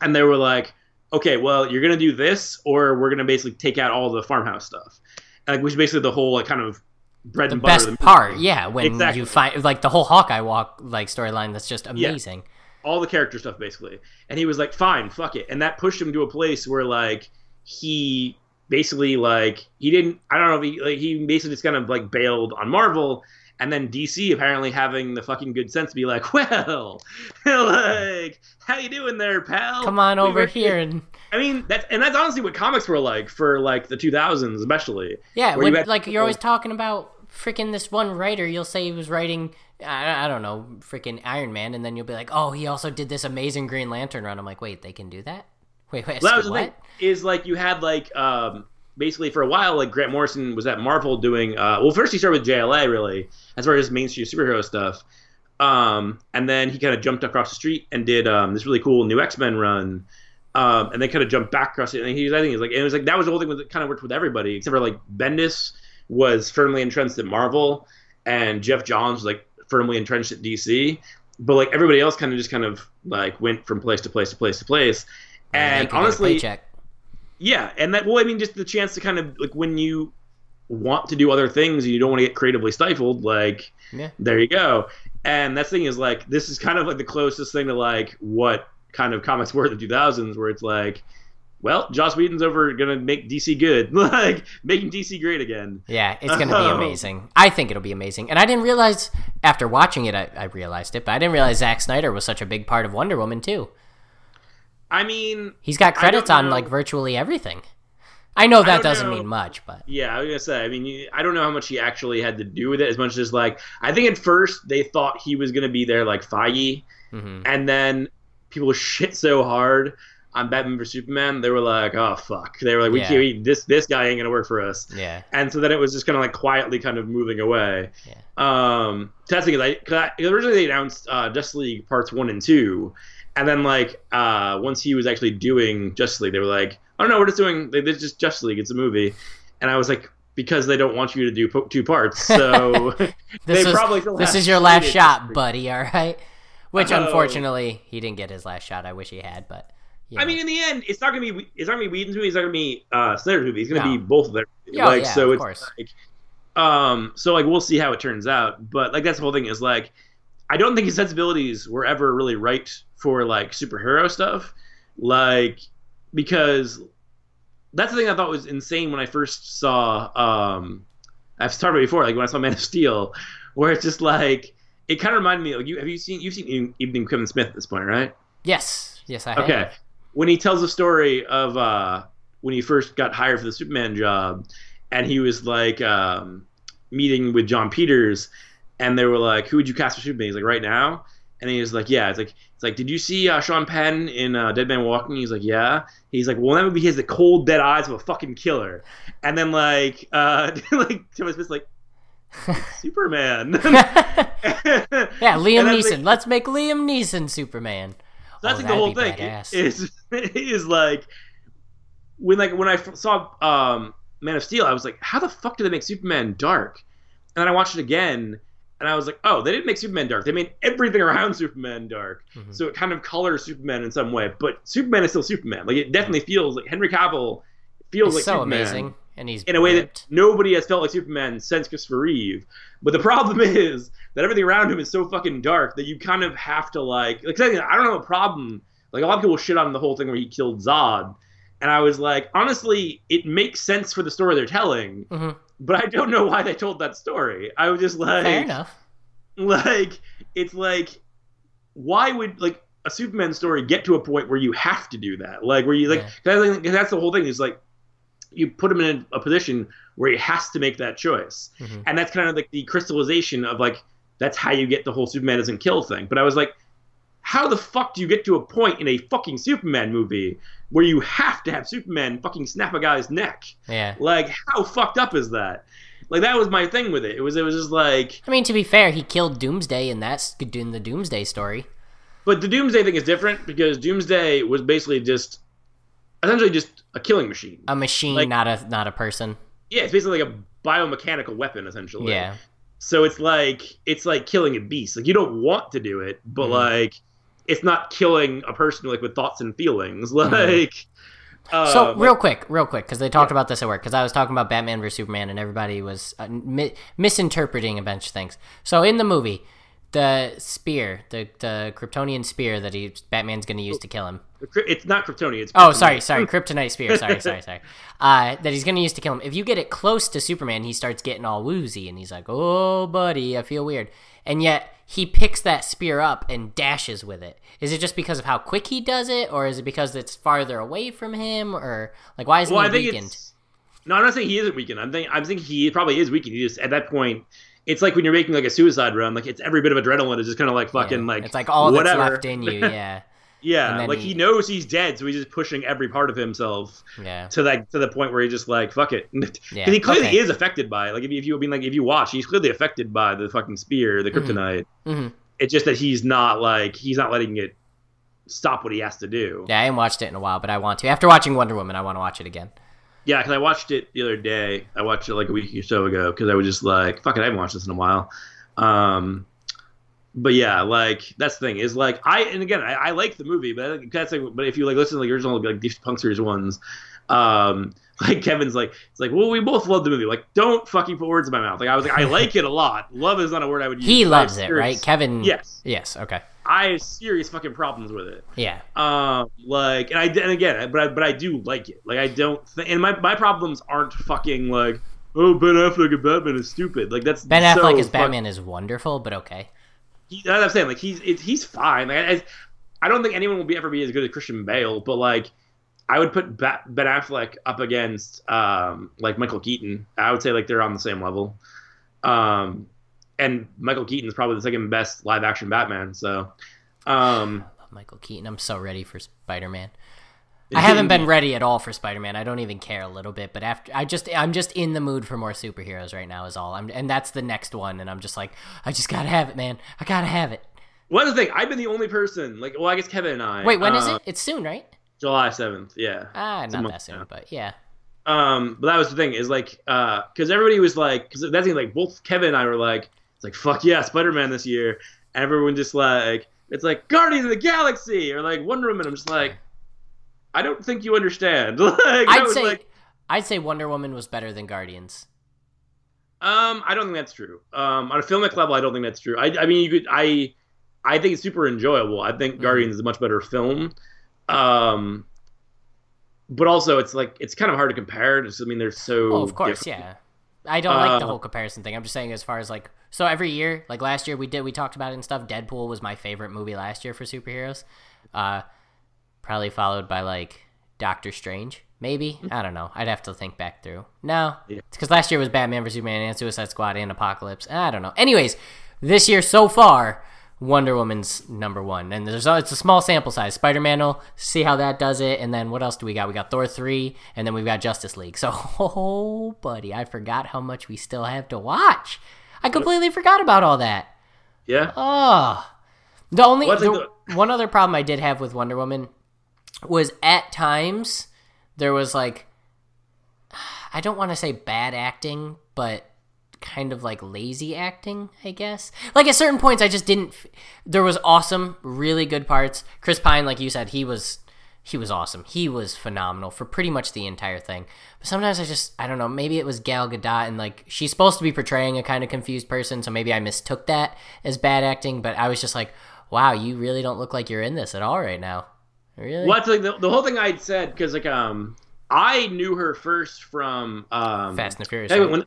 and they were like, "Okay, well, you're gonna do this, or we're gonna basically take out all the farmhouse stuff," like which is basically the whole like kind of bread The and butter. best of the part, yeah, when Exactly. you find like the whole Hawkeye walk like storyline that's just Yeah. amazing. all the character stuff basically. And he was like, "Fine, fuck it," and that pushed him to a place where like he basically like he didn't. I don't know if he like he basically just kind of like bailed on Marvel. And then DC apparently having the fucking good sense to be like, well, like, how you doing there, pal? Come on We over here and I mean, that's and that's honestly what comics were like for like the 2000s, especially. Yeah, when, you had like you're always talking about freaking this one writer. You'll say he was writing, I, I don't know, freaking Iron Man, and then you'll be like, oh, he also did this amazing Green Lantern run. I'm like, wait, they can do that? Wait, wait, Well, that was the what? thing is like you had like um basically for a while like Grant Morrison was at Marvel doing uh well first he started with JLA really as far as mainstream superhero stuff. Um and then he kind of jumped across the street and did um this really cool new X Men run um and then kind of jumped back across it. And he's I think he's like and it was like that was the whole thing with it kind of worked with everybody except for like Bendis was firmly entrenched at Marvel and Geoff Johns was like firmly entrenched at DC but like everybody else kind of just kind of like went from place to place to place to place and could get a honestly yeah, and that well, I mean, just the chance to kind of like when you want to do other things and you don't want to get creatively stifled, like Yeah. there you go. And that thing is like this is kind of like the closest thing to like what kind of comics were in the 2000s, where it's like, well, Joss Whedon's over gonna make DC good, like making DC great again. Yeah, it's gonna be Oh. amazing. I think it'll be amazing. And I didn't realize after watching it, I, I realized it, but I didn't realize Zack Snyder was such a big part of Wonder Woman too. I mean, He's got credits on know. like virtually everything. I know that don't doesn't know. mean much, but Yeah, I was gonna say. I mean, I don't know how much he actually had to do with it. As much as like, I think at first they thought he was gonna be there like Feige, mhm. and then people shit so hard on Batman vs Superman, they were like, "Oh fuck!" They were like, "We Yeah. can't. We, this this guy ain't gonna work for us." yeah, And so then it was just kind of like quietly kind of moving away. Yeah. Um, so that's is I, 'cause I originally they announced uh, Justice League parts one and two, and then like uh, once he was actually doing Justice League, they were like, I don't know, we're just doing. They, it's just Justice League. It's a movie," and I was like. Because they don't want you to do po- two parts, so this they is probably still this is your last shot, buddy. All right. Which Oh. unfortunately he didn't get his last shot. I wish he had, but you I mean, in the end, it's not gonna be it's not gonna be Whedon's movie. It's not gonna be uh, Snyder's movie. It's gonna No. be both of them. Yeah, like yeah, so, of it's course. like, um, so like we'll see how it turns out. But like that's the whole thing is like, I don't think his sensibilities were ever really right for like superhero stuff, like because that's the thing I thought was insane when I first saw. Um, I've talked about before, like when I saw Man of Steel, where it's just like it kind of reminded me. Like you have you seen you've seen Evening Kevin Smith at this point, right? yes, yes, I have. Okay. When he tells the story of uh, when he first got hired for the Superman job, and he was like um, meeting with Jon Peters, and they were like, "Who would you cast for Superman?" He's like, "Right now." And he was like, "Yeah." It's like, it's like, did you see uh, Sean Penn in uh, Dead Man Walking? He's like, "Yeah." He's like, "Well, that movie has the cold, dead eyes of a fucking killer." And then like, uh, like Thomas Smith's like, Superman. yeah, Liam Neeson. like- Let's make Liam Neeson Superman. So that's Oh, like the whole thing badass. is is like when like when I saw um Man of Steel, I was like, how the fuck did they make Superman dark? And then I watched it again, and I was like, oh, they didn't make Superman dark. They made everything around Superman dark. Mhm. So it kind of colors Superman in some way. But Superman is still Superman. Like it definitely feels like Henry Cavill feels He's like so Superman amazing, and he's in a way that nobody has felt like Superman since Christopher Reeve. But the problem is that everything around him is so fucking dark that you kind of have to like. Like I don't have a problem. Like a lot of people shit on the whole thing where he killed Zod, and I was like, honestly, it makes sense for the story they're telling. Mhm. But I don't know why they told that story. I was just like, Fair enough. like it's like why would like a superman story get to a point where you have to do that like where you like Yeah. 'cause I think that's the whole thing is like you put him in a position where he has to make that choice Mhm. and that's kind of like the crystallization of like that's how you get the whole superman doesn't kill thing but i was like how the fuck do you get to a point in a fucking superman movie where you have to have superman fucking snap a guy's neck Yeah. like how fucked up is that like that was my thing with it it was it was just like I mean, to be fair, he killed Doomsday, and that's doing the Doomsday story. But the Doomsday thing is different because Doomsday was basically just essentially just a killing machine. A machine, Like- not a not a person. yeah, it's basically like a biomechanical weapon essentially. Yeah. So it's like it's like killing a beast. Like you don't want to do it, but Mhm. like it's not killing a person like with thoughts and feelings. Like Mhm. uh, So like- real quick, real quick, because they talked about this at work. Because I was talking about Batman vs Superman, and everybody was uh, mi- misinterpreting a bunch of things. So in the movie, the spear, the the Kryptonian spear that he Batman's going to use to kill him. it's not Kryptonian. It's Oh, sorry, sorry, Kryptonite spear. Sorry, sorry, sorry. Uh, that he's going to use to kill him. If you get it close to Superman, he starts getting all woozy, and he's like, "Oh, buddy, I feel weird." And yet he picks that spear up and dashes with it. Is it just because of how quick he does it, or is it because it's farther away from him, or like why isn't Well, I he think weakened? no. I'm not saying he isn't weakened. I'm thinking I'm thinking he probably is weakened. He just at that point. It's like when you're making like a suicide run, like it's every bit of adrenaline is just kind of like fucking Yeah. like it's like all whatever. that's left in you. Yeah, Yeah, like he- he knows he's dead, so he's just pushing every part of himself yeah, to like to the point where he's just like, fuck it, because yeah. he clearly Okay. is affected by it. Like if you, if you I mean like if you watch, he's clearly affected by the fucking spear, the Mhm. kryptonite. Mhm. It's just that he's not like he's not letting it stop what he has to do. Yeah, I haven't watched it in a while, but I want to. After watching Wonder Woman, I want to watch it again. Yeah, because I watched it the other day. I watched it like a week or so ago because I was just like, fuck it, I haven't watched this in a while. Um, but yeah, like that's the thing is like I and again I, I like the movie, but that's like, but if you like listen to the original like these Punk series ones, um, like Kevin's like it's like well we both love the movie. Like don't fucking put words in my mouth. Like I was like I like it a lot. Love is not a word I would use. He but I have loves it, serious- right? Kevin. Yes, Yes. Okay. I have serious fucking problems with it. Yeah. Um, like, and I and again, but I, but I do like it. Like, I don't, th- and my my problems aren't fucking like, oh, Ben Affleck and Batman is stupid. Like that's Ben so Affleck as fuck- Batman is wonderful, but okay. He, that's what I'm saying. Like he's he's fine. Like I, I don't think anyone will be ever be as good as Christian Bale, but like. I would put Ben Affleck up against um, like Michael Keaton. I would say like they're on the same level. Um, and Michael Keaton is probably the second best live action Batman. So, um, Michael Keaton. I'm so ready for Spider Man. I haven't been ready at all for Spider Man. I don't even care a little bit, but after I just I'm just in the mood for more superheroes right now is all. I'm and that's the next one and I'm just like I just got to have it, man. I got to have it. One other thing, I've been the only person. Like, well, I guess Kevin and I. Wait, when is uh, it? It's soon, right? July seventh. Yeah. Ah, not that soon, now. but yeah. Um, but that was the thing is like, uh, because everybody was like, because that's the like both Kevin and I were like, it's like fuck yeah, Spider Man this year, and everyone just like, it's like Guardians of the Galaxy or like Wonder Woman. I'm just like, I don't think you understand. like, I I'd say like, I'd say Wonder Woman was better than Guardians. um, I don't think that's true. Um, on a filmic level, I don't think that's true. I, I mean, you could, I, I think it's super enjoyable. I think Mhm. Guardians is a much better film. Um, but also it's like it's kind of hard to compare. Just, I mean, they're so. Oh, of course, different. yeah. I don't like the Uh, whole comparison thing. I'm just saying as far as like so every year, like last year we did we talked about it and stuff. Deadpool was my favorite movie last year for superheroes. Uh probably followed by like Doctor Strange, maybe. I don't know. I'd have to think back through. No. Yeah. Cuz last year was Batman vs Superman and Suicide Squad and Apocalypse. I don't know. Anyways, this year so far Wonder Woman's number one, and there's it's a small sample size. Spider Man will see how that does it, and then what else do we got? We got Thor three, and then we've got Justice League. So, oh, buddy, I forgot how much we still have to watch. I completely forgot about all that. Yeah. Oh, the only think the, one other problem I did have with Wonder Woman was at times there was like I don't want to say bad acting, but kind of like lazy acting, I guess. Like at certain points, I just didn't. There was awesome, really good parts. Chris Pine, like you said, he was he was awesome. He was phenomenal for pretty much the entire thing. But sometimes I just I don't know. Maybe it was Gal Gadot, and like she's supposed to be portraying a kind of confused person, so maybe I mistook that as bad acting. But I was just like, wow, you really don't look like you're in this at all right now. Really? Well, that's like the, the whole thing I'd said because like um I knew her first from um Fast and the Furious. yeah, when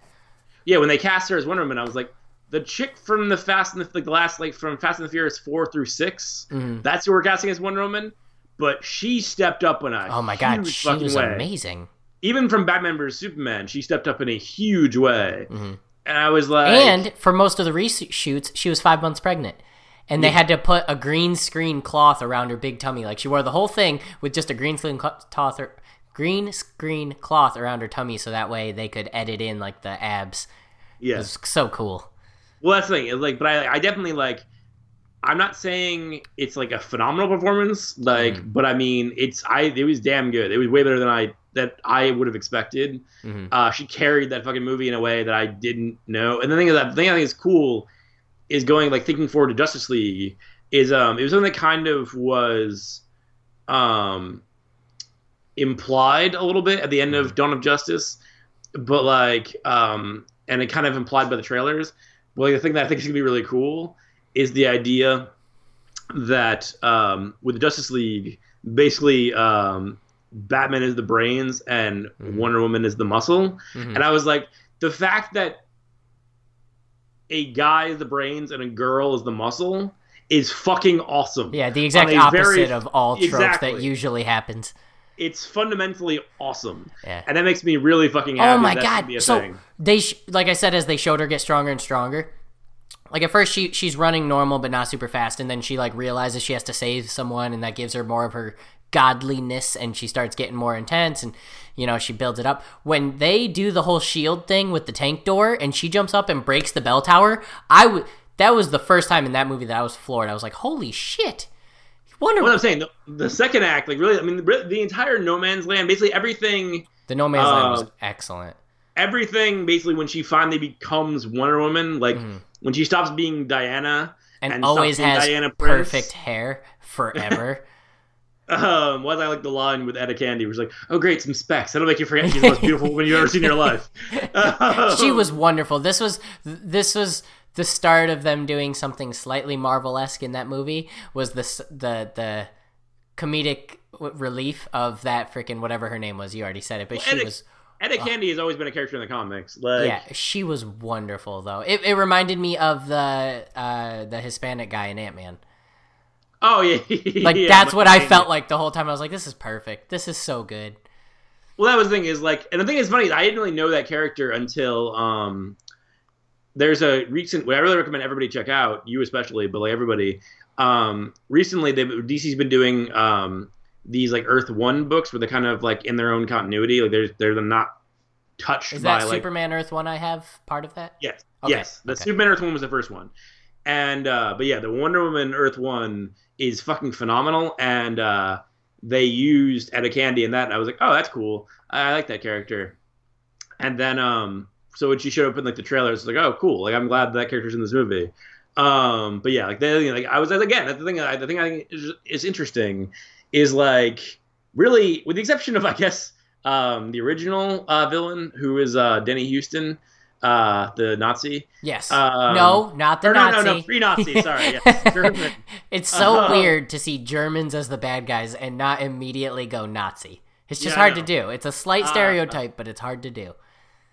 yeah when they cast her as Wonder Woman I was like the chick from the Fast and the, the last like from Fast and the Furious four through 6 Mhm. that's who we're casting as Wonder Woman but she stepped up in a Oh my god, she was way. amazing. even from Batman vs Superman she stepped up in a huge way Mhm. and I was like And for most of the reshoots, she was five months pregnant. And they had to put a green screen cloth around her big tummy. Like she wore the whole thing with just a green screen cloth, or green screen cloth around her tummy, so that way they could edit in like the abs. Yeah. It was so cool. Well, that's the thing. It's like, but I, I definitely like. I'm not saying it's like a phenomenal performance, like, Mm. but I mean, it's I. It was damn good. It was way better than I that I would have expected. hmm Uh, she carried that fucking movie in a way that I didn't know. And the thing is, that the thing I think is cool is going like thinking forward to Justice League is um it was something that kind of was um implied a little bit at the end of Dawn of Justice, but like um and it kind of implied by the trailers. But like the thing that I think is gonna be really cool is the idea that um with the Justice League, basically um Batman is the brains and Mhm. Wonder Woman is the muscle. hmm And I was like, the fact that a guy is the brains and a girl is the muscle is fucking awesome. Yeah, the exact opposite very- of all tropes that usually happens. It's fundamentally awesome. Yeah. And that makes me really fucking happy. Oh my god! So thing. they, sh- like I said, as they showed her get stronger and stronger. Like at first, she she's running normal but not super fast, and then she like realizes she has to save someone, and that gives her more of her godliness, and she starts getting more intense, and you know she builds it up. When they do the whole shield thing with the tank door, and she jumps up and breaks the bell tower, I would. That was the first time in that movie that I was floored. I was like, "Holy shit!" Wonder What I'm saying, the, the second act, like really, I mean, the, the entire No Man's Land, basically everything, the No Man's Land was Uh, excellent. everything, basically when she finally becomes Wonder Woman, like Mhm. when she stops being Diana, And, and always has Diana Prince. perfect hair forever. Um, was I like the line with Etta Candy, which was like, "Oh, great, some specs. That'll make you forget she's the most beautiful woman you've ever seen in your life." she was wonderful. This was this was the start of them doing something slightly Marvel-esque in that movie. Was the the the comedic relief of that freaking whatever her name was? You already said it, but she Etta- was Etta Candy has always been a character in the comics. Like, yeah, she was wonderful though. It, it reminded me of the uh, the Hispanic guy in Ant Man. Oh yeah, Like yeah, that's what I felt like the whole time. I was like, this is perfect. This is so good. Well, that was the thing is like, and the thing is funny. I didn't really know that character until um, there's a recent. What I really recommend everybody check out, you especially, but like everybody. Um, recently, they DC's been doing um these like Earth One books where they're kind of like in their own continuity. Like they're they're not touched Is by that like Superman Earth one I have part of that? Yes. Okay, Yes. The okay. Superman Earth one was the first one. And uh but yeah, the Wonder Woman Earth one is fucking phenomenal and uh they used Etta Candy in that and I was like, "Oh, that's cool. I, I like that character." And then um so when she showed up in like the trailer, it's like, "Oh, cool. Like I'm glad that character's in this movie." Um but yeah, like they like I was again, that's the thing I the thing I think is, is interesting is like really with the exception of I guess um the original uh villain who is uh Danny Huston uh the Nazi. Yes. Um, no, not the or no, Nazi. no, no, free Nazi. Sorry, yes, German. it's so Uh-huh. weird to see Germans as the bad guys and not immediately go Nazi. It's just Yeah, hard to do. It's a slight Uh, stereotype, but it's hard to do.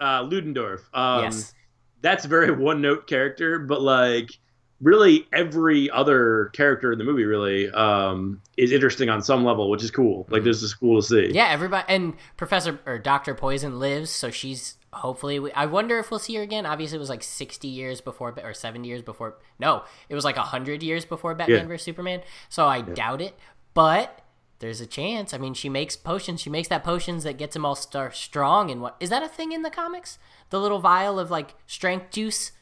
uh, Ludendorff. Um, yes. that's a very one note character, but like really every other character in the movie really um, is interesting on some level, which is cool. Like this is cool to see. Yeah, everybody and Professor or Doctor Poison lives, so she's hopefully. We, I wonder if we'll see her again. Obviously, it was like sixty years before or seventy years before. No, it was like hundred years before Batman Yeah. vs Superman. So I doubt it, but there's a chance. I mean, she makes potions. She makes that potions that gets him all star- strong. And what is that a thing in the comics? The little vial of like strength juice.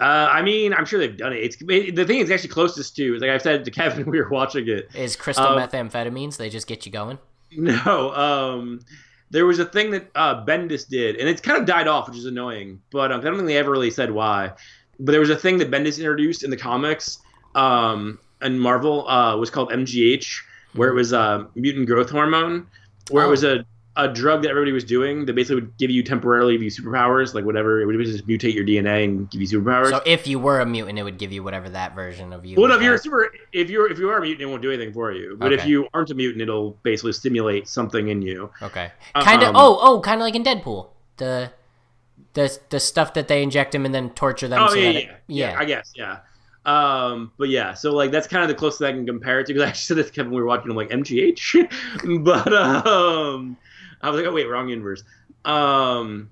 Uh, I mean, I'm sure they've done it. It's the thing it's actually closest to is like I've said to Kevin, we were watching it. Is crystal Um, methamphetamines? They just get you going. No, um, there was a thing that uh, Bendis did, and it's kind of died off, which is annoying. But um, I don't think they ever really said why. But there was a thing that Bendis introduced in the comics um, and Marvel uh, was called MGH, where it was uh, mutant growth hormone, where Oh. it was a a drug that everybody was doing that basically would give you temporarily give you superpowers, like whatever. It would just mutate your DNA and give you superpowers. So if you were a mutant, it would give you whatever that version of you. well, no, if you're a super, if you're if you are a mutant, it won't do anything for you. But if you aren't a mutant, it'll basically stimulate something in you. okay, kind of. Um, oh, oh, kind of like in Deadpool, the the the stuff that they inject him and then torture them. Oh so yeah, yeah, it- yeah, I guess, yeah. Um, but yeah, so like that's kind of the closest I can compare it to because I actually said this to Kevin we were watching. I'm like MGH, but um, I was like, oh wait, wrong universe. Um,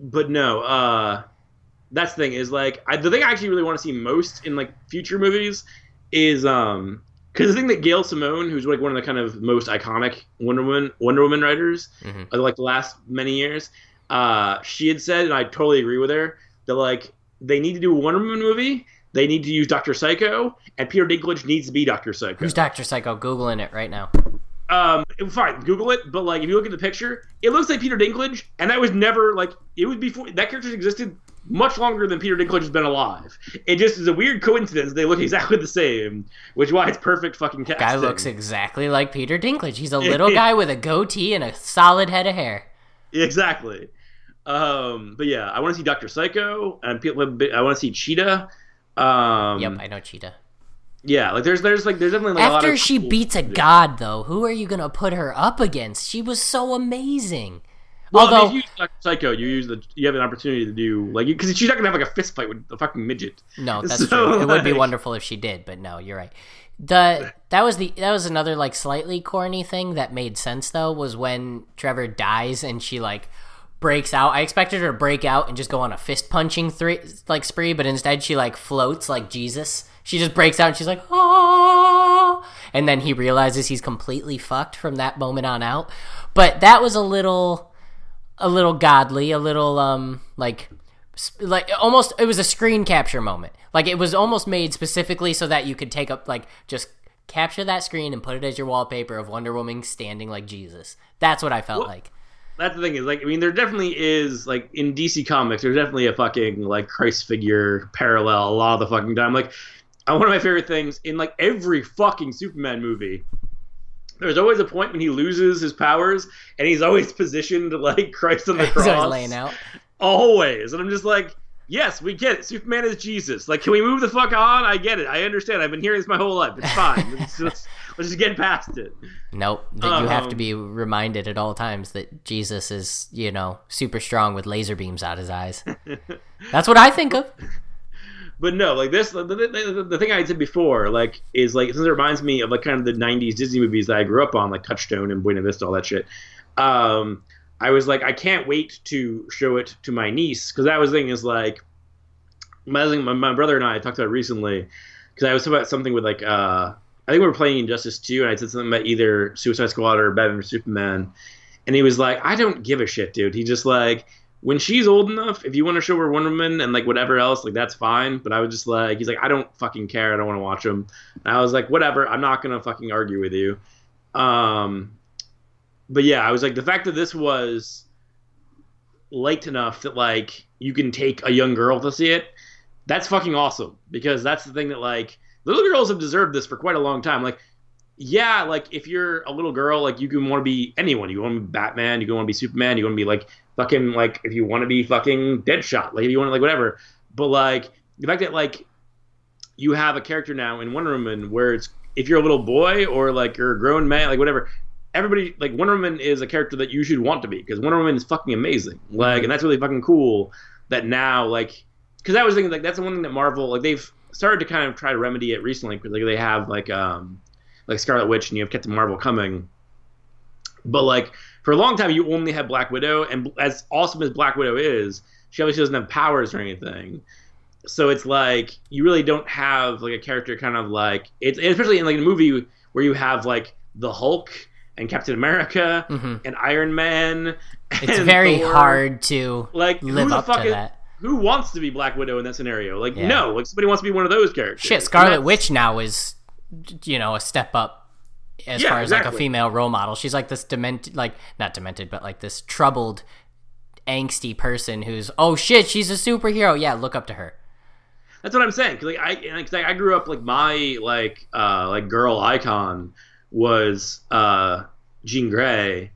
but no, uh, that's the thing is like I, the thing I actually really want to see most in like future movies is um because the thing that Gail Simone, who's like one of the kind of most iconic Wonder Woman Wonder Woman writers Mhm. of like the last many years, uh, she had said, and I totally agree with her, that like they need to do a Wonder Woman movie. They need to use Doctor Psycho, and Peter Dinklage needs to be Doctor Psycho. Who's Doctor Psycho? Googling it right now. Um, fine, Google it. But like, if you look at the picture, it looks like Peter Dinklage, and that was never like it was before that character existed much longer than Peter Dinklage has been alive. It just is a weird coincidence. They look exactly the same, which is why it's perfect fucking casting. Guy looks exactly like Peter Dinklage. He's a little guy with a goatee and a solid head of hair. exactly. Um, but yeah, I want to see Doctor Psycho, and people. I want to see Cheetah. Um, Yep, I know Cheetah. Yeah, like there's there's like there's definitely like a lot After she cool- beats a god, though, who are you gonna put her up against? She was so amazing. Well, Although, if you use. Psycho, you use the you have an opportunity to do like because she's not gonna have like a fist fight with a fucking midget. no, that's so, true. It would be wonderful if she did, but no, you're right. The that was the that was another like slightly corny thing that made sense though was when Trevor dies and she like breaks out. I expected her to break out and just go on a fist punching three like spree, but instead she like floats like Jesus. She just breaks out and she's like, oh, and then he realizes he's completely fucked from that moment on out. But that was a little, a little godly, a little um like, like almost it was a screen capture moment. Like it was almost made specifically so that you could take up like just capture that screen and put it as your wallpaper of Wonder Woman standing like Jesus. That's what I felt Well, like. That's the thing is like I mean there definitely is like in DC Comics there's definitely a fucking like Christ figure parallel a lot of the fucking time. Like uh, one of my favorite things in like every fucking Superman movie. There's always a point when he loses his powers, and he's always positioned like Christ on the He's cross. always laying out. always. And I'm just like, yes, we get it. Superman is Jesus. Like, can we move the fuck on? I get it. I understand. I've been hearing this my whole life. It's fine. let's, just, let's just get past it. Nope. That you have to Um, be reminded at all times that Jesus is, you know, super strong with laser beams out of his eyes. That's what I think of. But no, like this, the, the, the, thing I said before, like, is like, since it reminds me of like kind of the 90s Disney movies that I grew up on, like Touchstone and Buena Vista, all that shit. Um, I was like, I can't wait to show it to my niece because that was the thing is like, my, my, brother and I talked about recently because I was talking about something with like, uh, I think we were playing Injustice 2 and I said something about either Suicide Squad or Batman vs Superman, and he was like, I don't give a shit, dude. He just like, when she's old enough, if you want to show her Wonder Woman and like whatever else, like that's fine. But I was just like, he's like, I don't fucking care. I don't want to watch them. And I was like, whatever. I'm not gonna fucking argue with you. Um, but yeah, I was like, the fact that this was light enough that like you can take a young girl to see it, that's fucking awesome. Because that's the thing that like little girls have deserved this for quite a long time. Like yeah, like if you're a little girl, like you can want to be anyone. You want to be Batman. You can want to be Superman. You want to be like fucking like if you want to be fucking Deadshot. Like if you want to like whatever. But like the fact that like you have a character now in Wonder Woman where it's if you're a little boy or like you're a grown man, like whatever. Everybody like Wonder Woman is a character that you should want to be because Wonder Woman is fucking amazing. Like, and that's really fucking cool that now like because I was thinking like that's the one thing that Marvel like they've started to kind of try to remedy it recently because like they have like um like Scarlet Witch and you have Captain Marvel coming. But like for a long time, you only had Black Widow, and as awesome as Black Widow is, she obviously doesn't have powers or anything. So it's like you really don't have like a character kind of like it's especially in like a movie where you have like the Hulk and Captain America hmm and Iron Man. It's very Thor. hard to like who live the up to is, that. Who wants to be Black Widow in that scenario? Like Yeah. no, like somebody wants to be one of those characters. Shit, Scarlet Witch now is, you know, a step up as Yeah, far as like a female role model. She's like this demented, like not demented, but like this troubled, angsty person who's oh shit, she's a superhero. Yeah, look up to her. That's what I'm saying. 'Cause, like I, I I grew up like my like uh like girl icon was uh Jean Grey.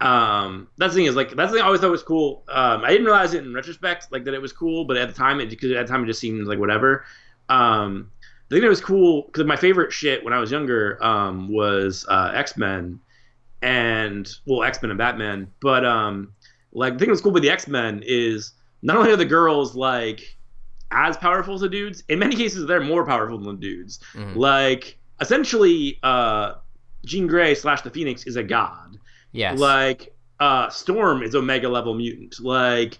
Um, that's the thing is like that's the thing I always thought was cool. Um, I didn't realize it in retrospect like that it was cool, but at the time it because at the time it just seemed like whatever. Um, the thing that was cool because my favorite shit when I was younger um was uh X Men and well X Men and Batman, but um like the thing that's cool with the X Men is not only are the girls like as powerful as the dudes. In many cases, they're more powerful than the dudes. Mhm. Like essentially, uh, Jean Grey slash the Phoenix is a god. Yes. Like uh, Storm is Omega level mutant. Like.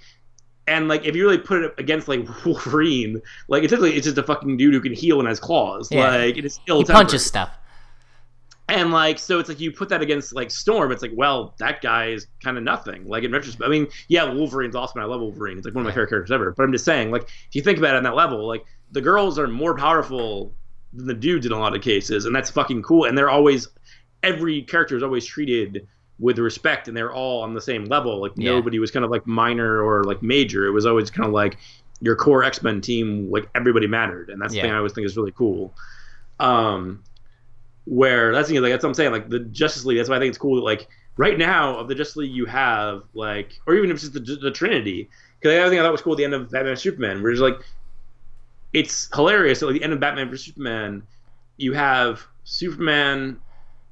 And like, if you really put it against like Wolverine, like essentially it's just a fucking dude who can heal and has claws. Yeah. Like it is ill he punches stuff. and like, so it's like you put that against like Storm. It's like, well, that guy is kind of nothing. Like in retrospect, I mean, yeah, Wolverine's awesome. I love Wolverine. It's like one of my favorite characters ever. But I'm just saying, like, if you think about it on that level, like the girls are more powerful than the dudes in a lot of cases, and that's fucking cool. And they're always, every character is always treated with respect, and they're all on the same level. Like Yeah. nobody was kind of like minor or like major. It was always kind of like your core X Men team. Like everybody mattered, and that's the thing I always think is really cool. Um, where that's the thing, like that's what I'm saying. Like the Justice League, that's why I think it's cool. That, like right now of the Justice League, you have like, or even if it's just the, the Trinity. Because the other thing I thought was cool at the end of Batman Superman, where it's like, it's hilarious. At like, the end of Batman vs Superman, you have Superman,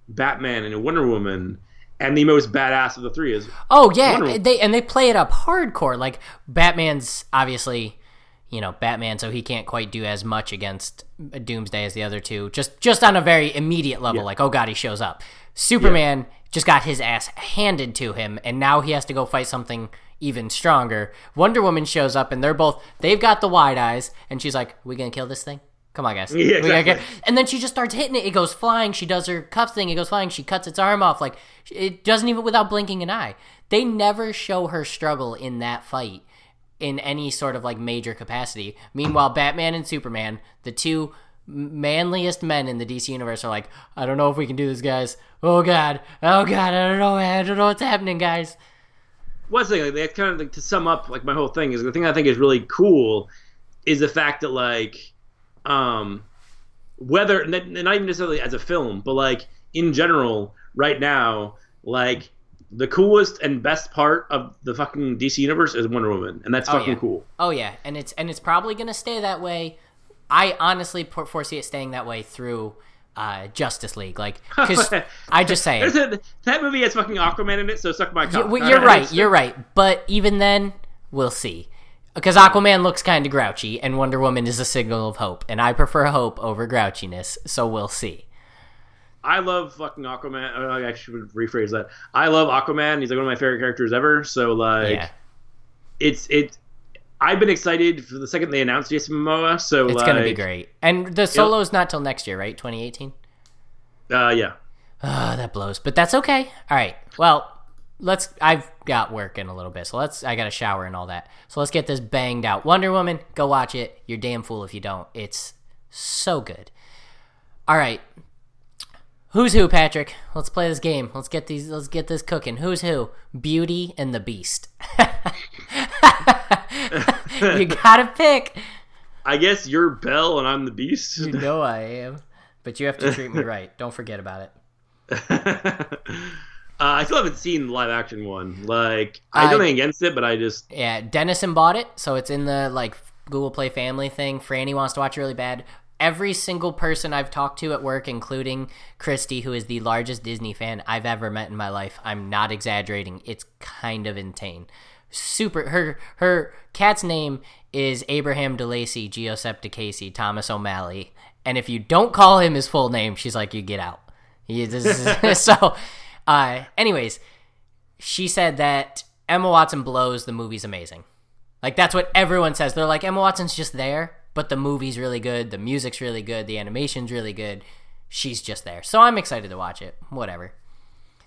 Batman, and Wonder Woman, and the most badass of the three is Oh yeah, they and they play it up hardcore. Like Batman's obviously, you know, Batman, so he can't quite do as much against Doomsday as the other two. Just just on a very immediate level, Yeah. like oh god, he shows up. Superman just got his ass handed to him, and now he has to go fight something even stronger. Wonder Woman shows up, and they're both they've got the wide eyes, and she's like, "We gonna kill this thing." Come on, guys. Yeah, exactly. and then she just starts hitting it. It goes flying. She does her cuff thing. It goes flying. She cuts its arm off. Like it doesn't even without blinking an eye. They never show her struggle in that fight in any sort of like major capacity. Meanwhile, Batman and Superman, the two manliest men in the DC universe, are like, I don't know if we can do this, guys. Oh god, oh god, I don't know. I don't know what's happening, guys. one thing like that kind of like, to sum up like my whole thing is the thing I think is really cool is the fact that like um whether and not even necessarily as a film but like in general right now like the coolest and best part of the fucking DC universe is Wonder Woman and that's Oh, fucking yeah. cool. Oh yeah, and it's and it's probably gonna stay that way. I honestly foresee it staying that way through uh, Justice League, like because I just say a, that movie has fucking Aquaman in it so suck my cock. You- you're right. You're right. But even then, we'll see. Because Aquaman looks kind of grouchy, and Wonder Woman is a signal of hope, and I prefer hope over grouchiness. So we'll see. I love fucking Aquaman. uh, I actually would rephrase that. I love Aquaman. He's like one of my favorite characters ever. So like, yeah, it's it. I've been excited for the second they announced Jason Momoa. So it's like, gonna be great. And the solo's not till next year, right? 2018. Uh, yeah. Ah, that blows, but that's okay. All right. Well, let's. I've got work in a little bit, so let's. I got a shower and all that. So let's get this banged out. Wonder Woman, go watch it. You're damn fool if you don't. It's so good. All right. Who's who, Patrick? Let's play this game. Let's get these. Let's get this cooking. Who's who? Beauty and the Beast. you gotta pick. I guess you're Belle and I'm the Beast. You know I am, but you have to treat me right. Don't forget about it. uh, I still haven't seen the live action one. Like, I don't think against it, but I just Yeah, Dennison bought it, so it's in the like Google Play Family thing. Franny wants to watch it really bad. Every single person I've talked to at work, including Christy, who is the largest Disney fan I've ever met in my life, I'm not exaggerating. It's kind of insane. Super. Her her cat's name is Abraham DeLacy Giuseppe Thomas O'Malley, and if you don't call him his full name, she's like, "You get out." Is- so, uh, anyways, she said that Emma Watson blows. The movie's amazing. Like that's what everyone says. They're like Emma Watson's just there, but the movie's really good, the music's really good, the animation's really good. She's just there. So I'm excited to watch it. Whatever.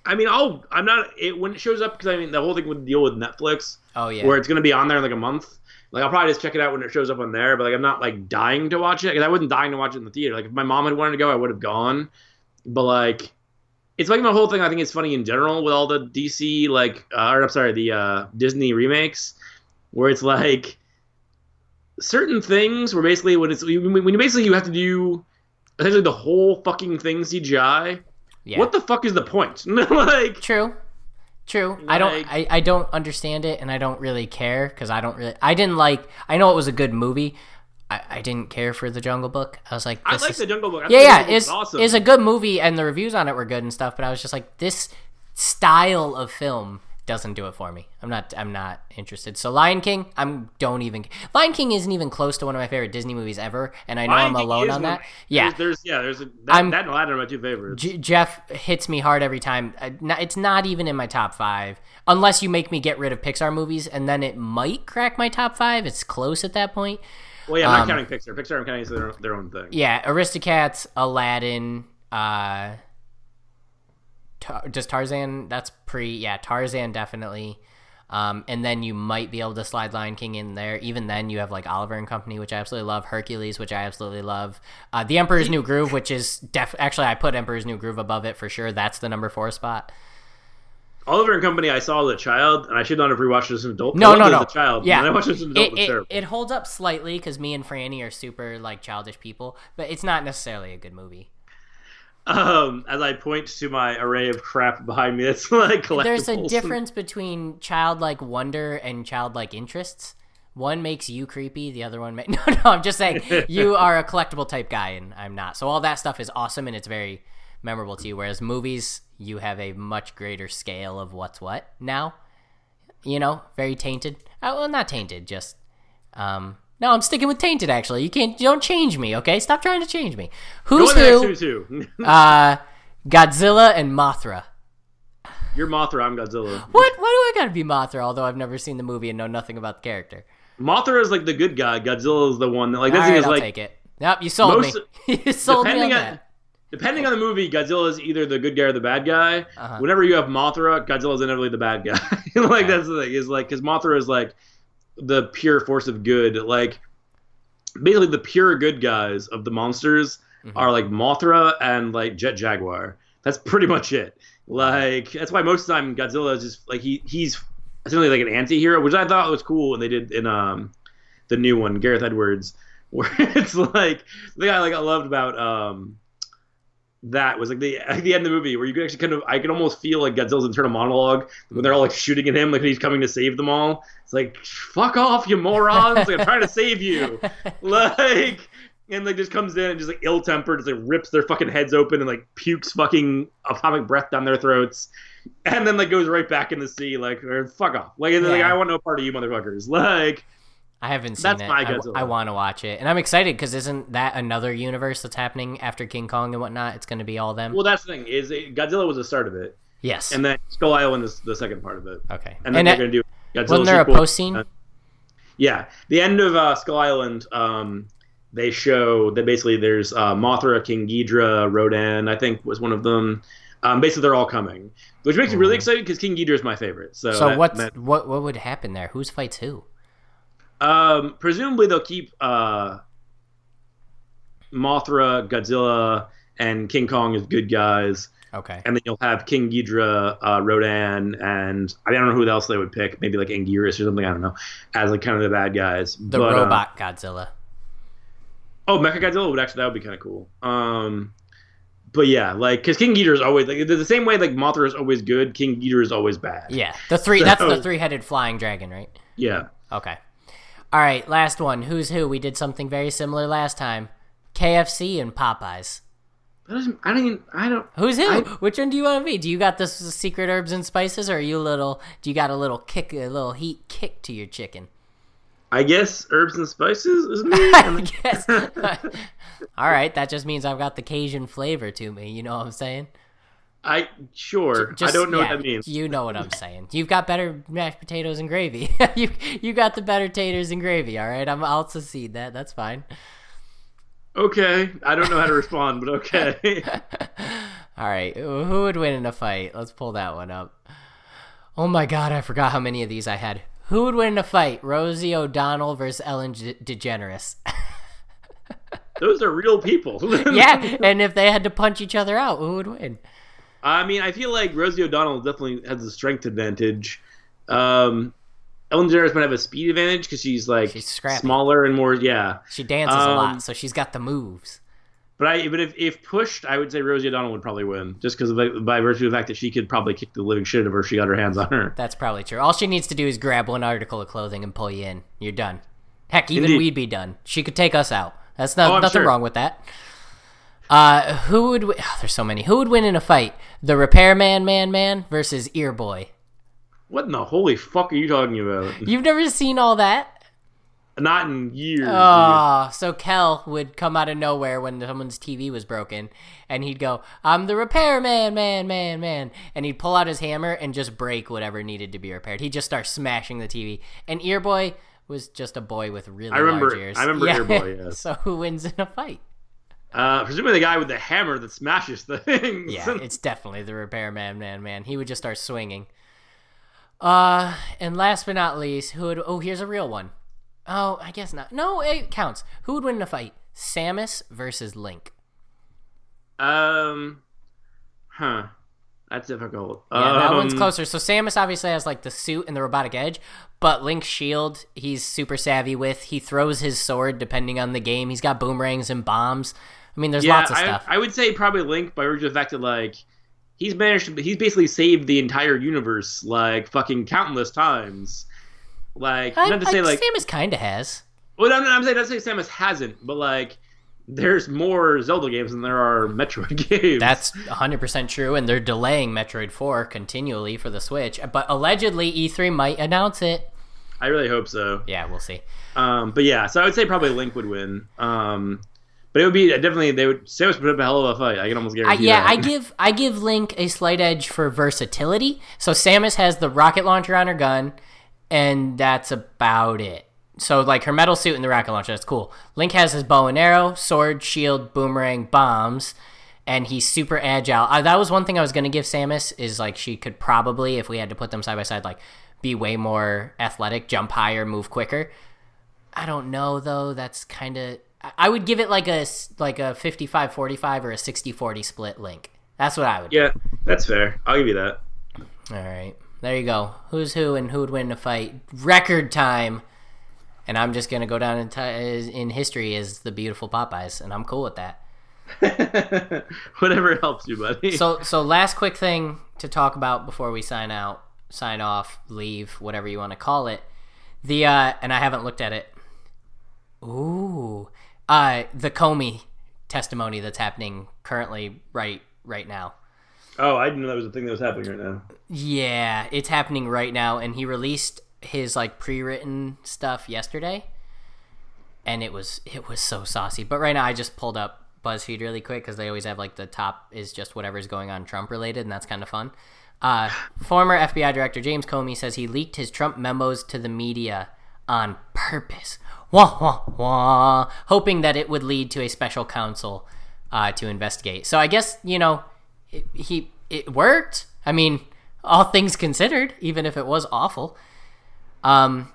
I mean, I'll I'm not it when it shows up because I mean the whole thing would deal with Netflix Oh yeah. where it's gonna be on there in like a month. Like I'll probably just check it out when it shows up on there, but like I'm not like dying to watch it because I wasn't dying to watch it in the theater. Like if my mom had wanted to go, I would have gone. But like it's like my whole thing. I think it's funny in general with all the DC like, uh, or I'm sorry, the uh, Disney remakes, where it's like certain things where basically when it's when you basically you have to do essentially the whole fucking thing CGI. Yeah. What the fuck is the point? like, True. True. I don't. I, I don't understand it, and I don't really care because I don't really. I didn't like. I know it was a good movie. I, I didn't care for the Jungle Book. I was like, I like is, the Jungle Book. I yeah, yeah. It's is awesome. it's a good movie, and the reviews on it were good and stuff. But I was just like, this style of film doesn't do it for me. I'm not. I'm not interested. So Lion King, I'm don't even. Lion King isn't even close to one of my favorite Disney movies ever, and I know Lion I'm King alone on one- that. Yeah, There's, there's yeah, there's a, that, I'm- that and Aladdin are my two favorites. J- Jeff hits me hard every time. It's not even in my top five, unless you make me get rid of Pixar movies, and then it might crack my top five. It's close at that point. Well, yeah, I'm um, not counting Pixar. Pixar, I'm counting as their, their own thing. Yeah, Aristocats, Aladdin, uh, Tar- just Tarzan. That's pre. Yeah, Tarzan definitely. Um, and then you might be able to slide Lion King in there. Even then, you have like Oliver and Company, which I absolutely love. Hercules, which I absolutely love. Uh, the Emperor's New Groove, which is def. Actually, I put Emperor's New Groove above it for sure. That's the number four spot. Oliver and Company, I saw as a child, and I should not have rewatched it as an adult. No, no, no. As a child, yeah. I watched it as an adult, it, it, it, holds up slightly because me and Franny are super like childish people, but it's not necessarily a good movie. um, as I point to my array of crap behind me, that's like collectibles. There's a difference between childlike wonder and childlike interests. One makes you creepy, the other one ma- no, no. I'm just saying you are a collectible type guy, and I'm not. So all that stuff is awesome and it's very memorable to you. Whereas movies, you have a much greater scale of what's what now. You know, very tainted. Uh, well, not tainted, just um. No, I'm sticking with tainted. Actually, you can't. You don't change me, okay? Stop trying to change me. Who's next who? two, too. Uh, Godzilla and Mothra. You're Mothra, I'm Godzilla. What? Why do I gotta be Mothra? Although I've never seen the movie and know nothing about the character. Mothra is like the good guy. Godzilla is the one that like right, is I'll like take it. Yep, you sold most- me. you sold me on that. Depending on the movie, Godzilla is either the good guy or the bad guy. Uh-huh. Whenever you have Mothra, Godzilla is inevitably the bad guy. like that's the thing is like because Mothra is like the pure force of good. Like basically the pure good guys of the monsters Mhm. are like Mothra and like Jet Jaguar. That's pretty much it. Like that's why most of the time Godzilla is just like he he's essentially like an anti-hero, which I thought was cool when they did in um the new one, Gareth Edwards, where it's like the guy like I loved about um that was like the at the end of the movie where you could actually kind of I could almost feel like Godzilla's internal monologue when they're all like shooting at him like he's coming to save them all. It's like fuck off, you morons! like I'm trying to save you, like. And like just comes in and just like ill tempered, just like rips their fucking heads open and like pukes fucking atomic breath down their throats, and then like goes right back in the sea like or, fuck off, like, and then, like I want no part of you motherfuckers, like I haven't seen That's it. my I, Godzilla. I want to watch it, and I'm excited because isn't that another universe that's happening after King Kong and whatnot? It's going to be all them. well that's the thing is it, Godzilla was the start of it, yes. and then Skull Island is the second part of it. okay. and then And they're gonna do Godzilla wasn't there a post scene? Uh, Yeah, the end of uh, Skull Island. Um, they show that basically there's uh, Mothra, King Ghidorah, Rodan. I think was one of them. Um, basically, they're all coming, which makes me really Mhm. excited because King Ghidorah is my favorite. So, so that- what's that- what? What would happen there? Who's fights who? Um, presumably they'll keep uh, Mothra, Godzilla, and King Kong as good guys, Okay. and then you'll have King Ghidorah, uh, Rodan, and I, don't know who else they would pick. Maybe like Anguirus or something. I don't know, as like kind of the bad guys. The But, uh, robot Godzilla. Oh, Mecha Godzilla would actually that would be kind of cool. Um, but yeah, like because King Ghidorah is always like the same way like Mothra is always good, King Ghidorah is always bad. Yeah, the three. That's the three-headed flying dragon, right? Yeah. Okay. All right, last one. Who's who? We did something very similar last time. KFC and Popeyes. That doesn't, I don't. Even, I don't. Who's who? I- Which one do you want to be? Do you got this secret herbs and spices, or are you a little? Do you got a little kick, a little heat kick to your chicken? I guess herbs and spices is me. I guess. All right, that just means I've got the Cajun flavor to me. You know what I'm saying? I sure. Just- I don't know yeah, what that means. You know what I'm saying. You've got better mashed potatoes and gravy. you you got the better taters and gravy. All right, I'm, I'll secede that. That's fine. Okay, I don't know how to respond, but okay. All right, who would win in a fight? Let's pull that one up. Oh my god, I forgot how many of these I had. Who would win in a fight? Rosie O'Donnell versus Ellen De- DeGeneres. Those are real people. yeah, and if they had to punch each other out, who would win? I mean, I feel like Rosie O'Donnell definitely has the strength advantage. Um, Ellen DeGeneres might have a speed advantage because she's like She's smaller and more. Yeah, She dances a Um, lot, so she's got the moves. but I but if, if pushed, I would say Rosie O'Donnell would probably win just because by, by virtue of the fact that she could probably kick the living shit out of her if she got her hands on her. That's probably true. All she needs to do is grab one article of clothing and pull you in. You're done. Heck, even Indeed. we'd be done. She could take us out. That's not Oh, nothing sure. wrong with that. Uh, who would? Wi- there's so many. Who would win in a fight? The repairman, man, man versus Ear Boy. What in the holy fuck are you talking about? You've never seen all that? Not in years. Ah, dude. Oh, so Kel would come out of nowhere when someone's TV was broken, and he'd go, "I'm the repairman, man, man, man," and he'd pull out his hammer and just break whatever needed to be repaired. He'd just start smashing the TV. And Earboy was just a boy with really I remember- large ears. I remember Earboy, yes. So who wins in a fight? Uh, presumably the guy with the hammer that smashes the things. Yeah, it's definitely the repairman, man, man. He would just start swinging. Uh, and last but not least, who would? Oh, here's a real one. Oh, I guess not. No, it counts. Who would win in a fight? Samus versus Link. um, huh. That's difficult. Yeah, that one's Um, closer. So Samus obviously has like the suit and the robotic edge, but Link's shield he's super savvy with. He throws his sword depending on the game. He's got boomerangs and bombs. I mean, there's Yeah, lots of I, stuff. I would say probably Link by virtue of the fact that like he's managed to he's basically saved the entire universe like fucking countless times. Like I, not to say I- like Samus kind of has. well, I'm, I'm saying not to say Samus hasn't, but like there's more Zelda games than there are Metroid games. That's 100% true, and they're delaying Metroid 4 continually for the Switch. But allegedly, E3 might announce it. I really hope so. Yeah, we'll see. Um, but yeah, so I would say probably Link would win. Um, but it would be definitely they would Samus put up a hell of a fight. I can almost I, guarantee. yeah, that. I give I give Link a slight edge for versatility. So Samus has the rocket launcher on her gun, and that's about it. So like her metal suit and the rocket launcher, that's cool. Link has his bow and arrow, sword, shield, boomerang, bombs, and he's super agile. Uh, that was one thing I was gonna give Samus is like she could probably, if we had to put them side by side, like be way more athletic, jump higher, move quicker. I don't know though. That's kind of I would give it like a like a 55-45 or a 60-40 split link. That's what I would. do. Yeah, that's fair. I'll give you that. All right. There you go. Who's who and who would win the fight? Record time. And I'm just going to go down in, ti as in history as the beautiful Popeyes and I'm cool with that. Whatever helps you, buddy. So so last quick thing to talk about before we sign out, sign off, leave, whatever you want to call it. The uh and I haven't looked at it. Ooh. Uh the Comey testimony that's happening currently right right now. oh, I didn't know that was a thing that was happening right now. Yeah, it's happening right now and he released his like pre-written stuff yesterday. And it was it was so saucy. But right now I just pulled up BuzzFeed really quick cuz they always have like the top is just whatever's going on Trump related and that's kind of fun. Uh, former FBI Director James Comey says he leaked his Trump memos to the media on purpose. Wah, wah, wah, hoping that it would lead to a special counsel uh, to investigate. So I guess, you know, it, he it worked. I mean, all things considered, even if it was awful. Um,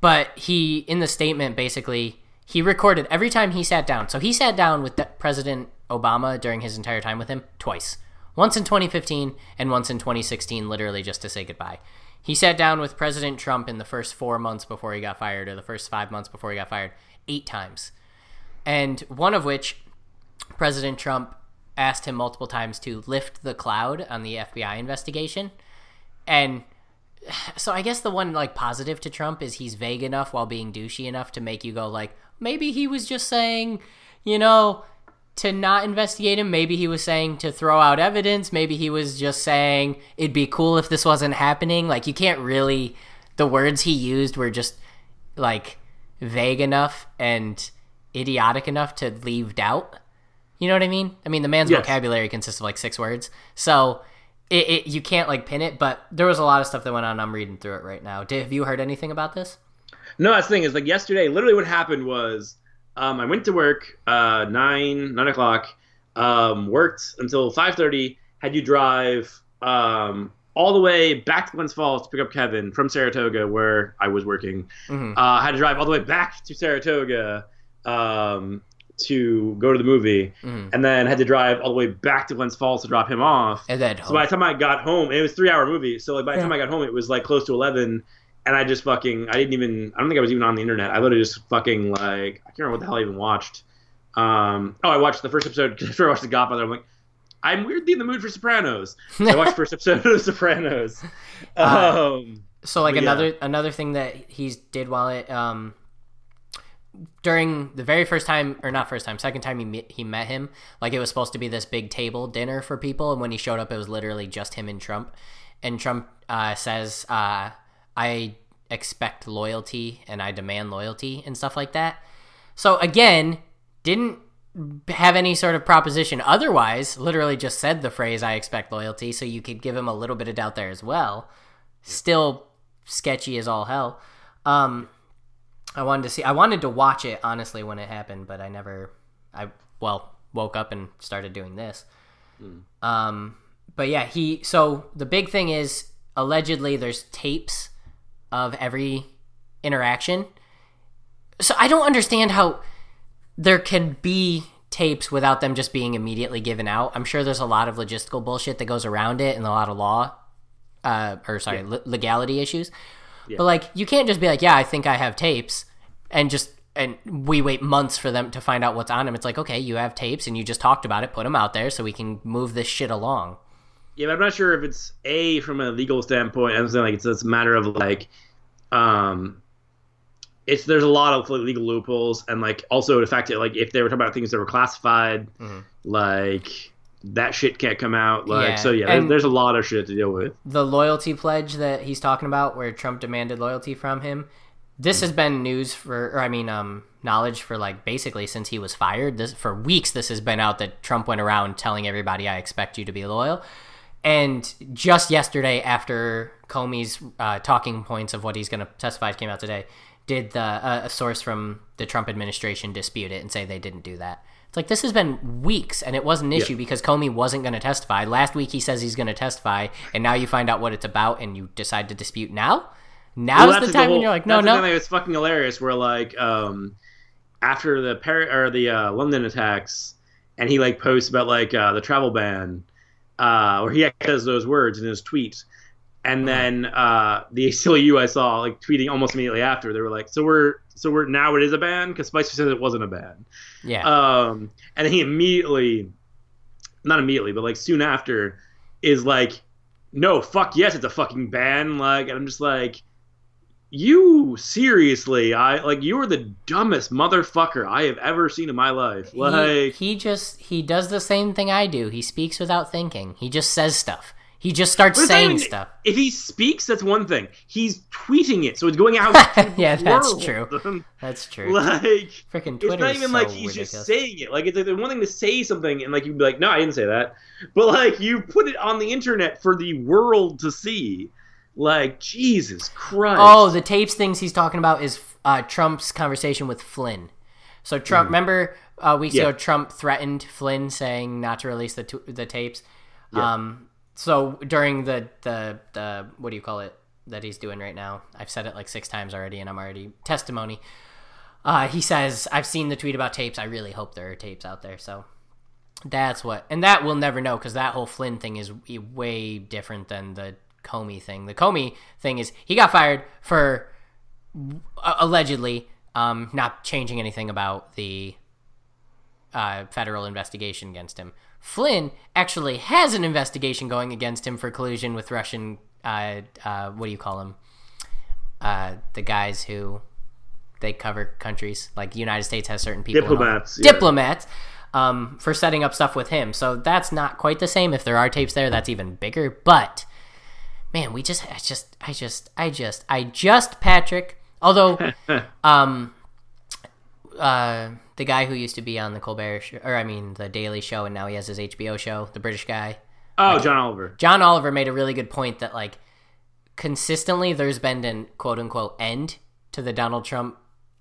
but he, in the statement, basically, he recorded every time he sat down. So he sat down with De- President Obama during his entire time with him twice. Once in 2015 and once in 2016, literally just to say goodbye. He sat down with President Trump in the first four months before he got fired, or the first five months before he got fired, eight times. And one of which, President Trump asked him multiple times to lift the cloud on the FBI investigation. And so I guess the one like positive to Trump is he's vague enough while being douchey enough to make you go like maybe he was just saying, you know, to not investigate him. Maybe he was saying to throw out evidence. Maybe he was just saying it'd be cool if this wasn't happening. Like you can't really the words he used were just like vague enough and idiotic enough to leave doubt. You know what I mean? I mean, the man's Yes. vocabulary consists of like six words, so it, it you can't like pin it. But there was a lot of stuff that went on. I'm reading through it right now. Have you heard anything about this? No, that's the thing is like yesterday. Literally, what happened was um, I went to work uh, nine nine o'clock. Um, worked until five thirty. Had you drive um, all the way back to Glens Falls to pick up Kevin from Saratoga, where I was working. Mhm. Uh, had to drive all the way back to Saratoga. Um, to go to the movie, Mhm. and then had to drive all the way back to Glens Falls to drop him off. And then So by the time I got home, it was three hour movie. So like by the time I got home, it was like close to eleven, and I just fucking I didn't even I don't think I was even on the internet. I literally just fucking like I can't remember what the hell I even watched. Um, oh, I watched the first episode after I watched The Godfather. I'm like, I'm weirdly in the mood for Sopranos. So I watched the first episode of Sopranos. Uh, Um, So like But yeah. another another thing that he did while it um during the very first time or not first time second time he met, he met him like it was supposed to be this big table dinner for people and when he showed up it was literally just him and Trump and Trump uh, says uh, I expect loyalty and I demand loyalty and stuff like that so again didn't have any sort of proposition otherwise literally just said the phrase I expect loyalty so you could give him a little bit of doubt there as well still sketchy as all hell. Um, I wanted to see. I wanted to watch it honestly when it happened, but I never. I well woke up and started doing this. Um, but yeah, he. So the big thing is allegedly there's tapes of every interaction. So I don't understand how there can be tapes without them just being immediately given out. I'm sure there's a lot of logistical bullshit that goes around it and a lot of law uh, or sorry, le- legality issues. But like, you can't just be like, "Yeah, I think I have tapes," and just and we wait months for them to find out what's on them. It's like, okay, you have tapes and you just talked about it, put them out there so we can move this shit along. Yeah, but I'm not sure if it's a from a legal standpoint. I'm saying like it's, it's a matter of like, um, it's there's a lot of like, legal loopholes and like also the fact that like if they were talking about things that were classified, Mhm. like that shit can't come out. Like Yeah, so yeah, there's, there's a lot of shit to deal with. The loyalty pledge that he's talking about, where Trump demanded loyalty from him, this has been news for, or I mean, um, knowledge for like basically since he was fired. This for weeks. This has been out that Trump went around telling everybody, "I expect you to be loyal." And just yesterday, after Comey's uh, talking points of what he's going to testify came out today, did the uh, a source from the Trump administration dispute it and say they didn't do that? It's like this has been weeks, and it was an issue because Comey wasn't going to testify. Last week he says he's going to testify, and now you find out what it's about, and you decide to dispute now. Now's Well, the time when whole- you're like, no, the no. that's fucking hilarious. Where like um, after the Paris or the uh, London attacks, and he like posts about like uh, the travel ban, uh, where he says those words in his tweet, and then uh, the ACLU I saw like tweeting almost immediately after they were like, so we're so we're now it is a ban because Spicer said it wasn't a ban. Yeah, Um, and then he immediately, not immediately, but like soon after, is like, no, fuck yes, it's a fucking ban. Like, and I'm just like, you seriously, I like you are the dumbest motherfucker I have ever seen in my life. Like, he just he does the same thing I do. He speaks without thinking. He just says stuff. He just starts But it's not saying even- stuff. if he speaks, that's one thing. He's tweeting it, so it's going out. Yeah, that's true. That's true. like, Freaking Twitter. it's not even so like he's ridiculous. just saying it. Like it's like the one thing to say something and like you'd be like, no, I didn't say that. But like you put it on the internet for the world to see. Like Jesus Christ. Oh, the tapes things he's talking about is uh, Trump's conversation with Flynn. So Trump, remember uh, weeks. Yeah. ago, Trump threatened Flynn, saying not to release the t- the tapes. Yeah. Um, so during the, the the what do you call it that he's doing right now? I've said it like six times already, and I'm already testimony. Uh, he says, "I've seen the tweet about tapes. I really hope there are tapes out there." So that's what, and that we'll never know because that whole Flynn thing is way different than the Comey thing. The Comey thing is he got fired for uh, allegedly um, not changing anything about the uh, federal investigation against him. Flynn actually has an investigation going against him for collusion with Russian. Uh, uh, what do you call them? Uh, the guys who they cover countries like the United States has certain people. Diplomats, yeah. Diplomats. Um, for setting up stuff with him. So that's not quite the same. If there are tapes there, that's even bigger. But man, we just, I just, I just, I just, I just, Patrick. Although, um, uh, the guy who used to be on the Colbert, show, or I mean, the Daily Show, and now he has his HBO show, the British guy, Oh, John Oliver. John Oliver made a really good point that like consistently there's been an quote unquote end to the Donald Trump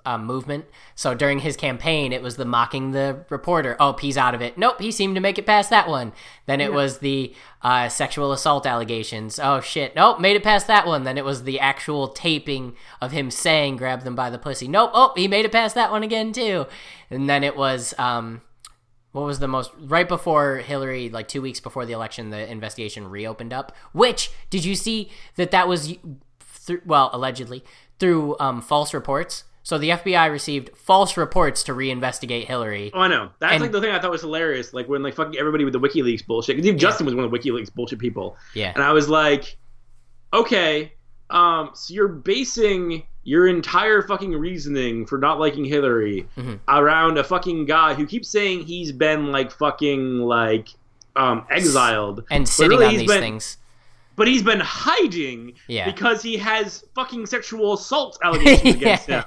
uh, movement. So during his campaign, it was the mocking the reporter. Oh, he's out of it. Nope, he seemed to make it past that one. Then it was the uh, sexual assault allegations. Oh shit, nope, made it past that one. Then it was the actual taping of him saying "grab them by the pussy." Nope, oh, he made it past that one again too. And then it was um, what was the most right before Hillary, like two weeks before the election, the investigation reopened up. Which did you see that that was, well, allegedly through um, false reports. So the FBI received false reports to reinvestigate Hillary. Oh, I know. That's And- like the thing I thought was hilarious. Like when like fucking everybody with the WikiLeaks bullshit. Because even Justin was one of the WikiLeaks bullshit people. Yeah. And I was like, okay, um, so you're basing your entire fucking reasoning for not liking Hillary Mhm. around a fucking guy who keeps saying he's been like fucking like um exiled And sitting really on these been- things. But he's been hiding Yeah. because he has fucking sexual assault allegations against him.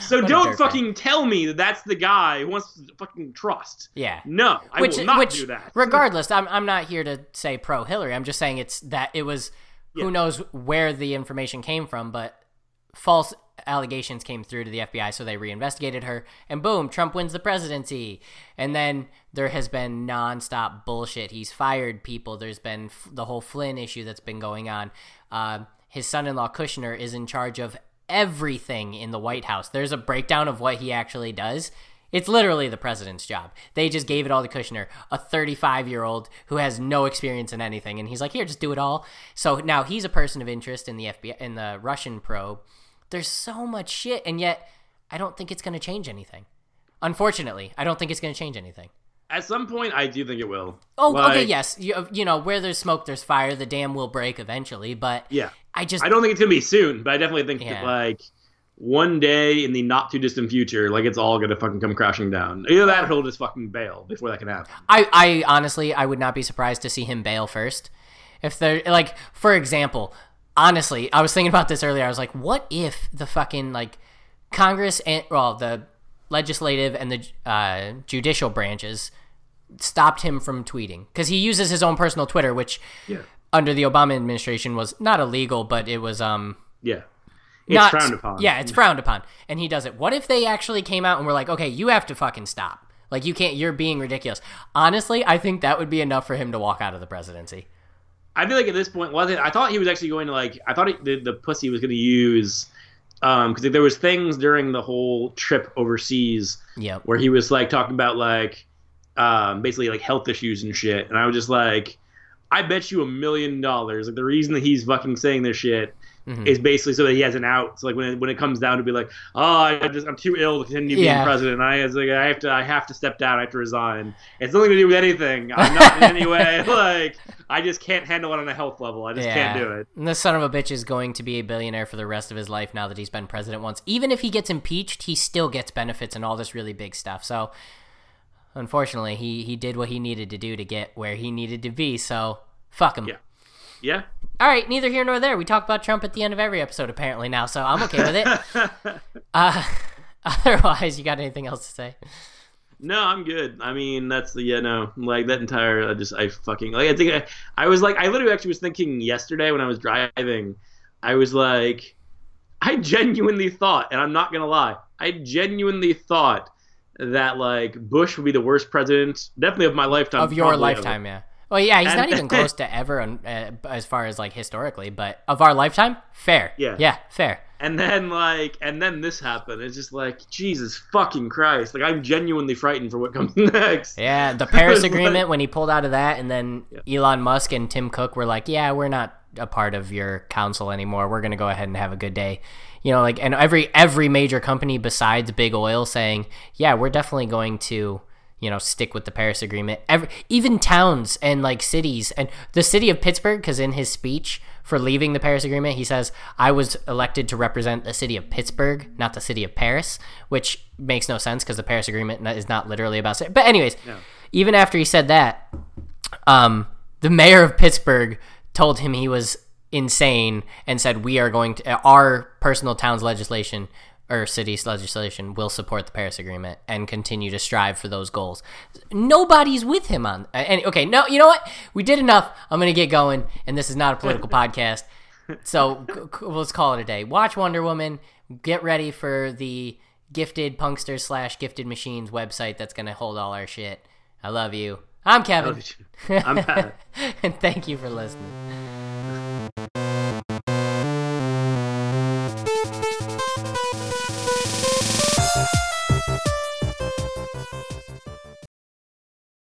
So What don't fucking tell me that that's the guy who wants to fucking trust. Yeah. No, I which, will not which, do that. regardless, I'm, I'm not here to say pro Hillary. I'm just saying it's that it was Yeah. who knows where the information came from, but false allegations came through to the FBI, so they reinvestigated her, and boom, Trump wins the presidency. And then there has been nonstop bullshit. He's fired people. There's been f- the whole Flynn issue that's been going on. Uh, his son-in-law Kushner is in charge of everything in the White House. There's a breakdown of what he actually does. It's literally the president's job. They just gave it all to Kushner, a 35 year old who has no experience in anything, and he's like, "Here, just do it all." So now he's a person of interest in the FBI in the Russian probe. There's so much shit, and yet I don't think it's going to change anything. Unfortunately, I don't think it's going to change anything. At some point, I do think it will. Oh, okay, yes, you, you know where there's smoke, there's fire. The dam will break eventually, but Yeah. I just I don't think it's gonna be soon, but I definitely think Yeah. that like one day in the not too distant future, like it's all gonna fucking come crashing down. Either that, or he'll just fucking bail before that can happen. I, I honestly, I would not be surprised to see him bail first. If they're like, for example, honestly, I was thinking about this earlier. I was like, what if the fucking like Congress and well, the legislative and the uh, judicial branches stopped him from tweeting because he uses his own personal Twitter, which Yeah. under the Obama administration was not illegal, but it was um Yeah. It's not frowned upon. Yeah, it's frowned upon, and he does it. What if they actually came out and were like, "Okay, you have to fucking stop. Like, you can't. You're being ridiculous." Honestly, I think that would be enough for him to walk out of the presidency. I feel like at this point, was it? I thought he was actually going to like. I thought he, the the pussy was going to use, um, because there was things during the whole trip overseas Yep. where he was like talking about like, um, basically like health issues and shit, and I was just like, I bet you a million dollars, like the reason that he's fucking saying this shit. Mhm. Is basically so that he has an out. So like when it, when it comes down to be like, oh, I just I'm too ill to continue being president. I like I have to I have to step down. I have to resign. It's nothing to do with anything. I'm not in any way like I just can't handle it on a health level. I just can't do it. And this son of a bitch is going to be a billionaire for the rest of his life now that he's been president once. Even if he gets impeached, he still gets benefits and all this really big stuff. So, unfortunately, he he did what he needed to do to get where he needed to be. So, fuck him. Yeah. Yeah. All right, neither here nor there. We talk about Trump at the end of every episode apparently now, so I'm okay with it. Uh, otherwise, you got anything else to say? No, I'm good. I mean, that's the yeah, no, like that entire. I just I fucking like. I think I, I was like, I literally actually was thinking yesterday when I was driving. I was like, I genuinely thought, and I'm not gonna lie, I genuinely thought that like Bush would be the worst president, definitely of my lifetime, Of your lifetime, yeah. Well, yeah, he's And- not even close to ever uh, as far as like historically, but of our lifetime, fair. Yeah. Yeah, fair. And then like, and then this happened. It's just like Jesus fucking Christ! Like I'm genuinely frightened for what comes next. Yeah, the Paris was like- Agreement when he pulled out of that, and then Elon Musk and Tim Cook were like, "Yeah, we're not a part of your council anymore. We're gonna go ahead and have a good day." You know, like, and every every major company besides big oil saying, "Yeah, we're definitely going to." You know, stick with the Paris Agreement. Every, even towns and like cities, and the city of Pittsburgh, because in his speech for leaving the Paris Agreement, he says, "I was elected to represent the city of Pittsburgh, not the city of Paris," which makes no sense because the Paris Agreement is not literally about. But anyways, even after he said that, um, the mayor of Pittsburgh told him he was insane and said, "We are going to our personal town's legislation." Or city's legislation will support the Paris Agreement and continue to strive for those goals. Nobody's with him on. And okay, no, you know what? We did enough. I'm gonna get going, and this is not a political podcast, so let's call it a day. Watch Wonder Woman. Get ready for the gifted punksters slash gifted machines website that's gonna hold all our shit. I love you. I'm Kevin. I'm Pat. and thank you for listening.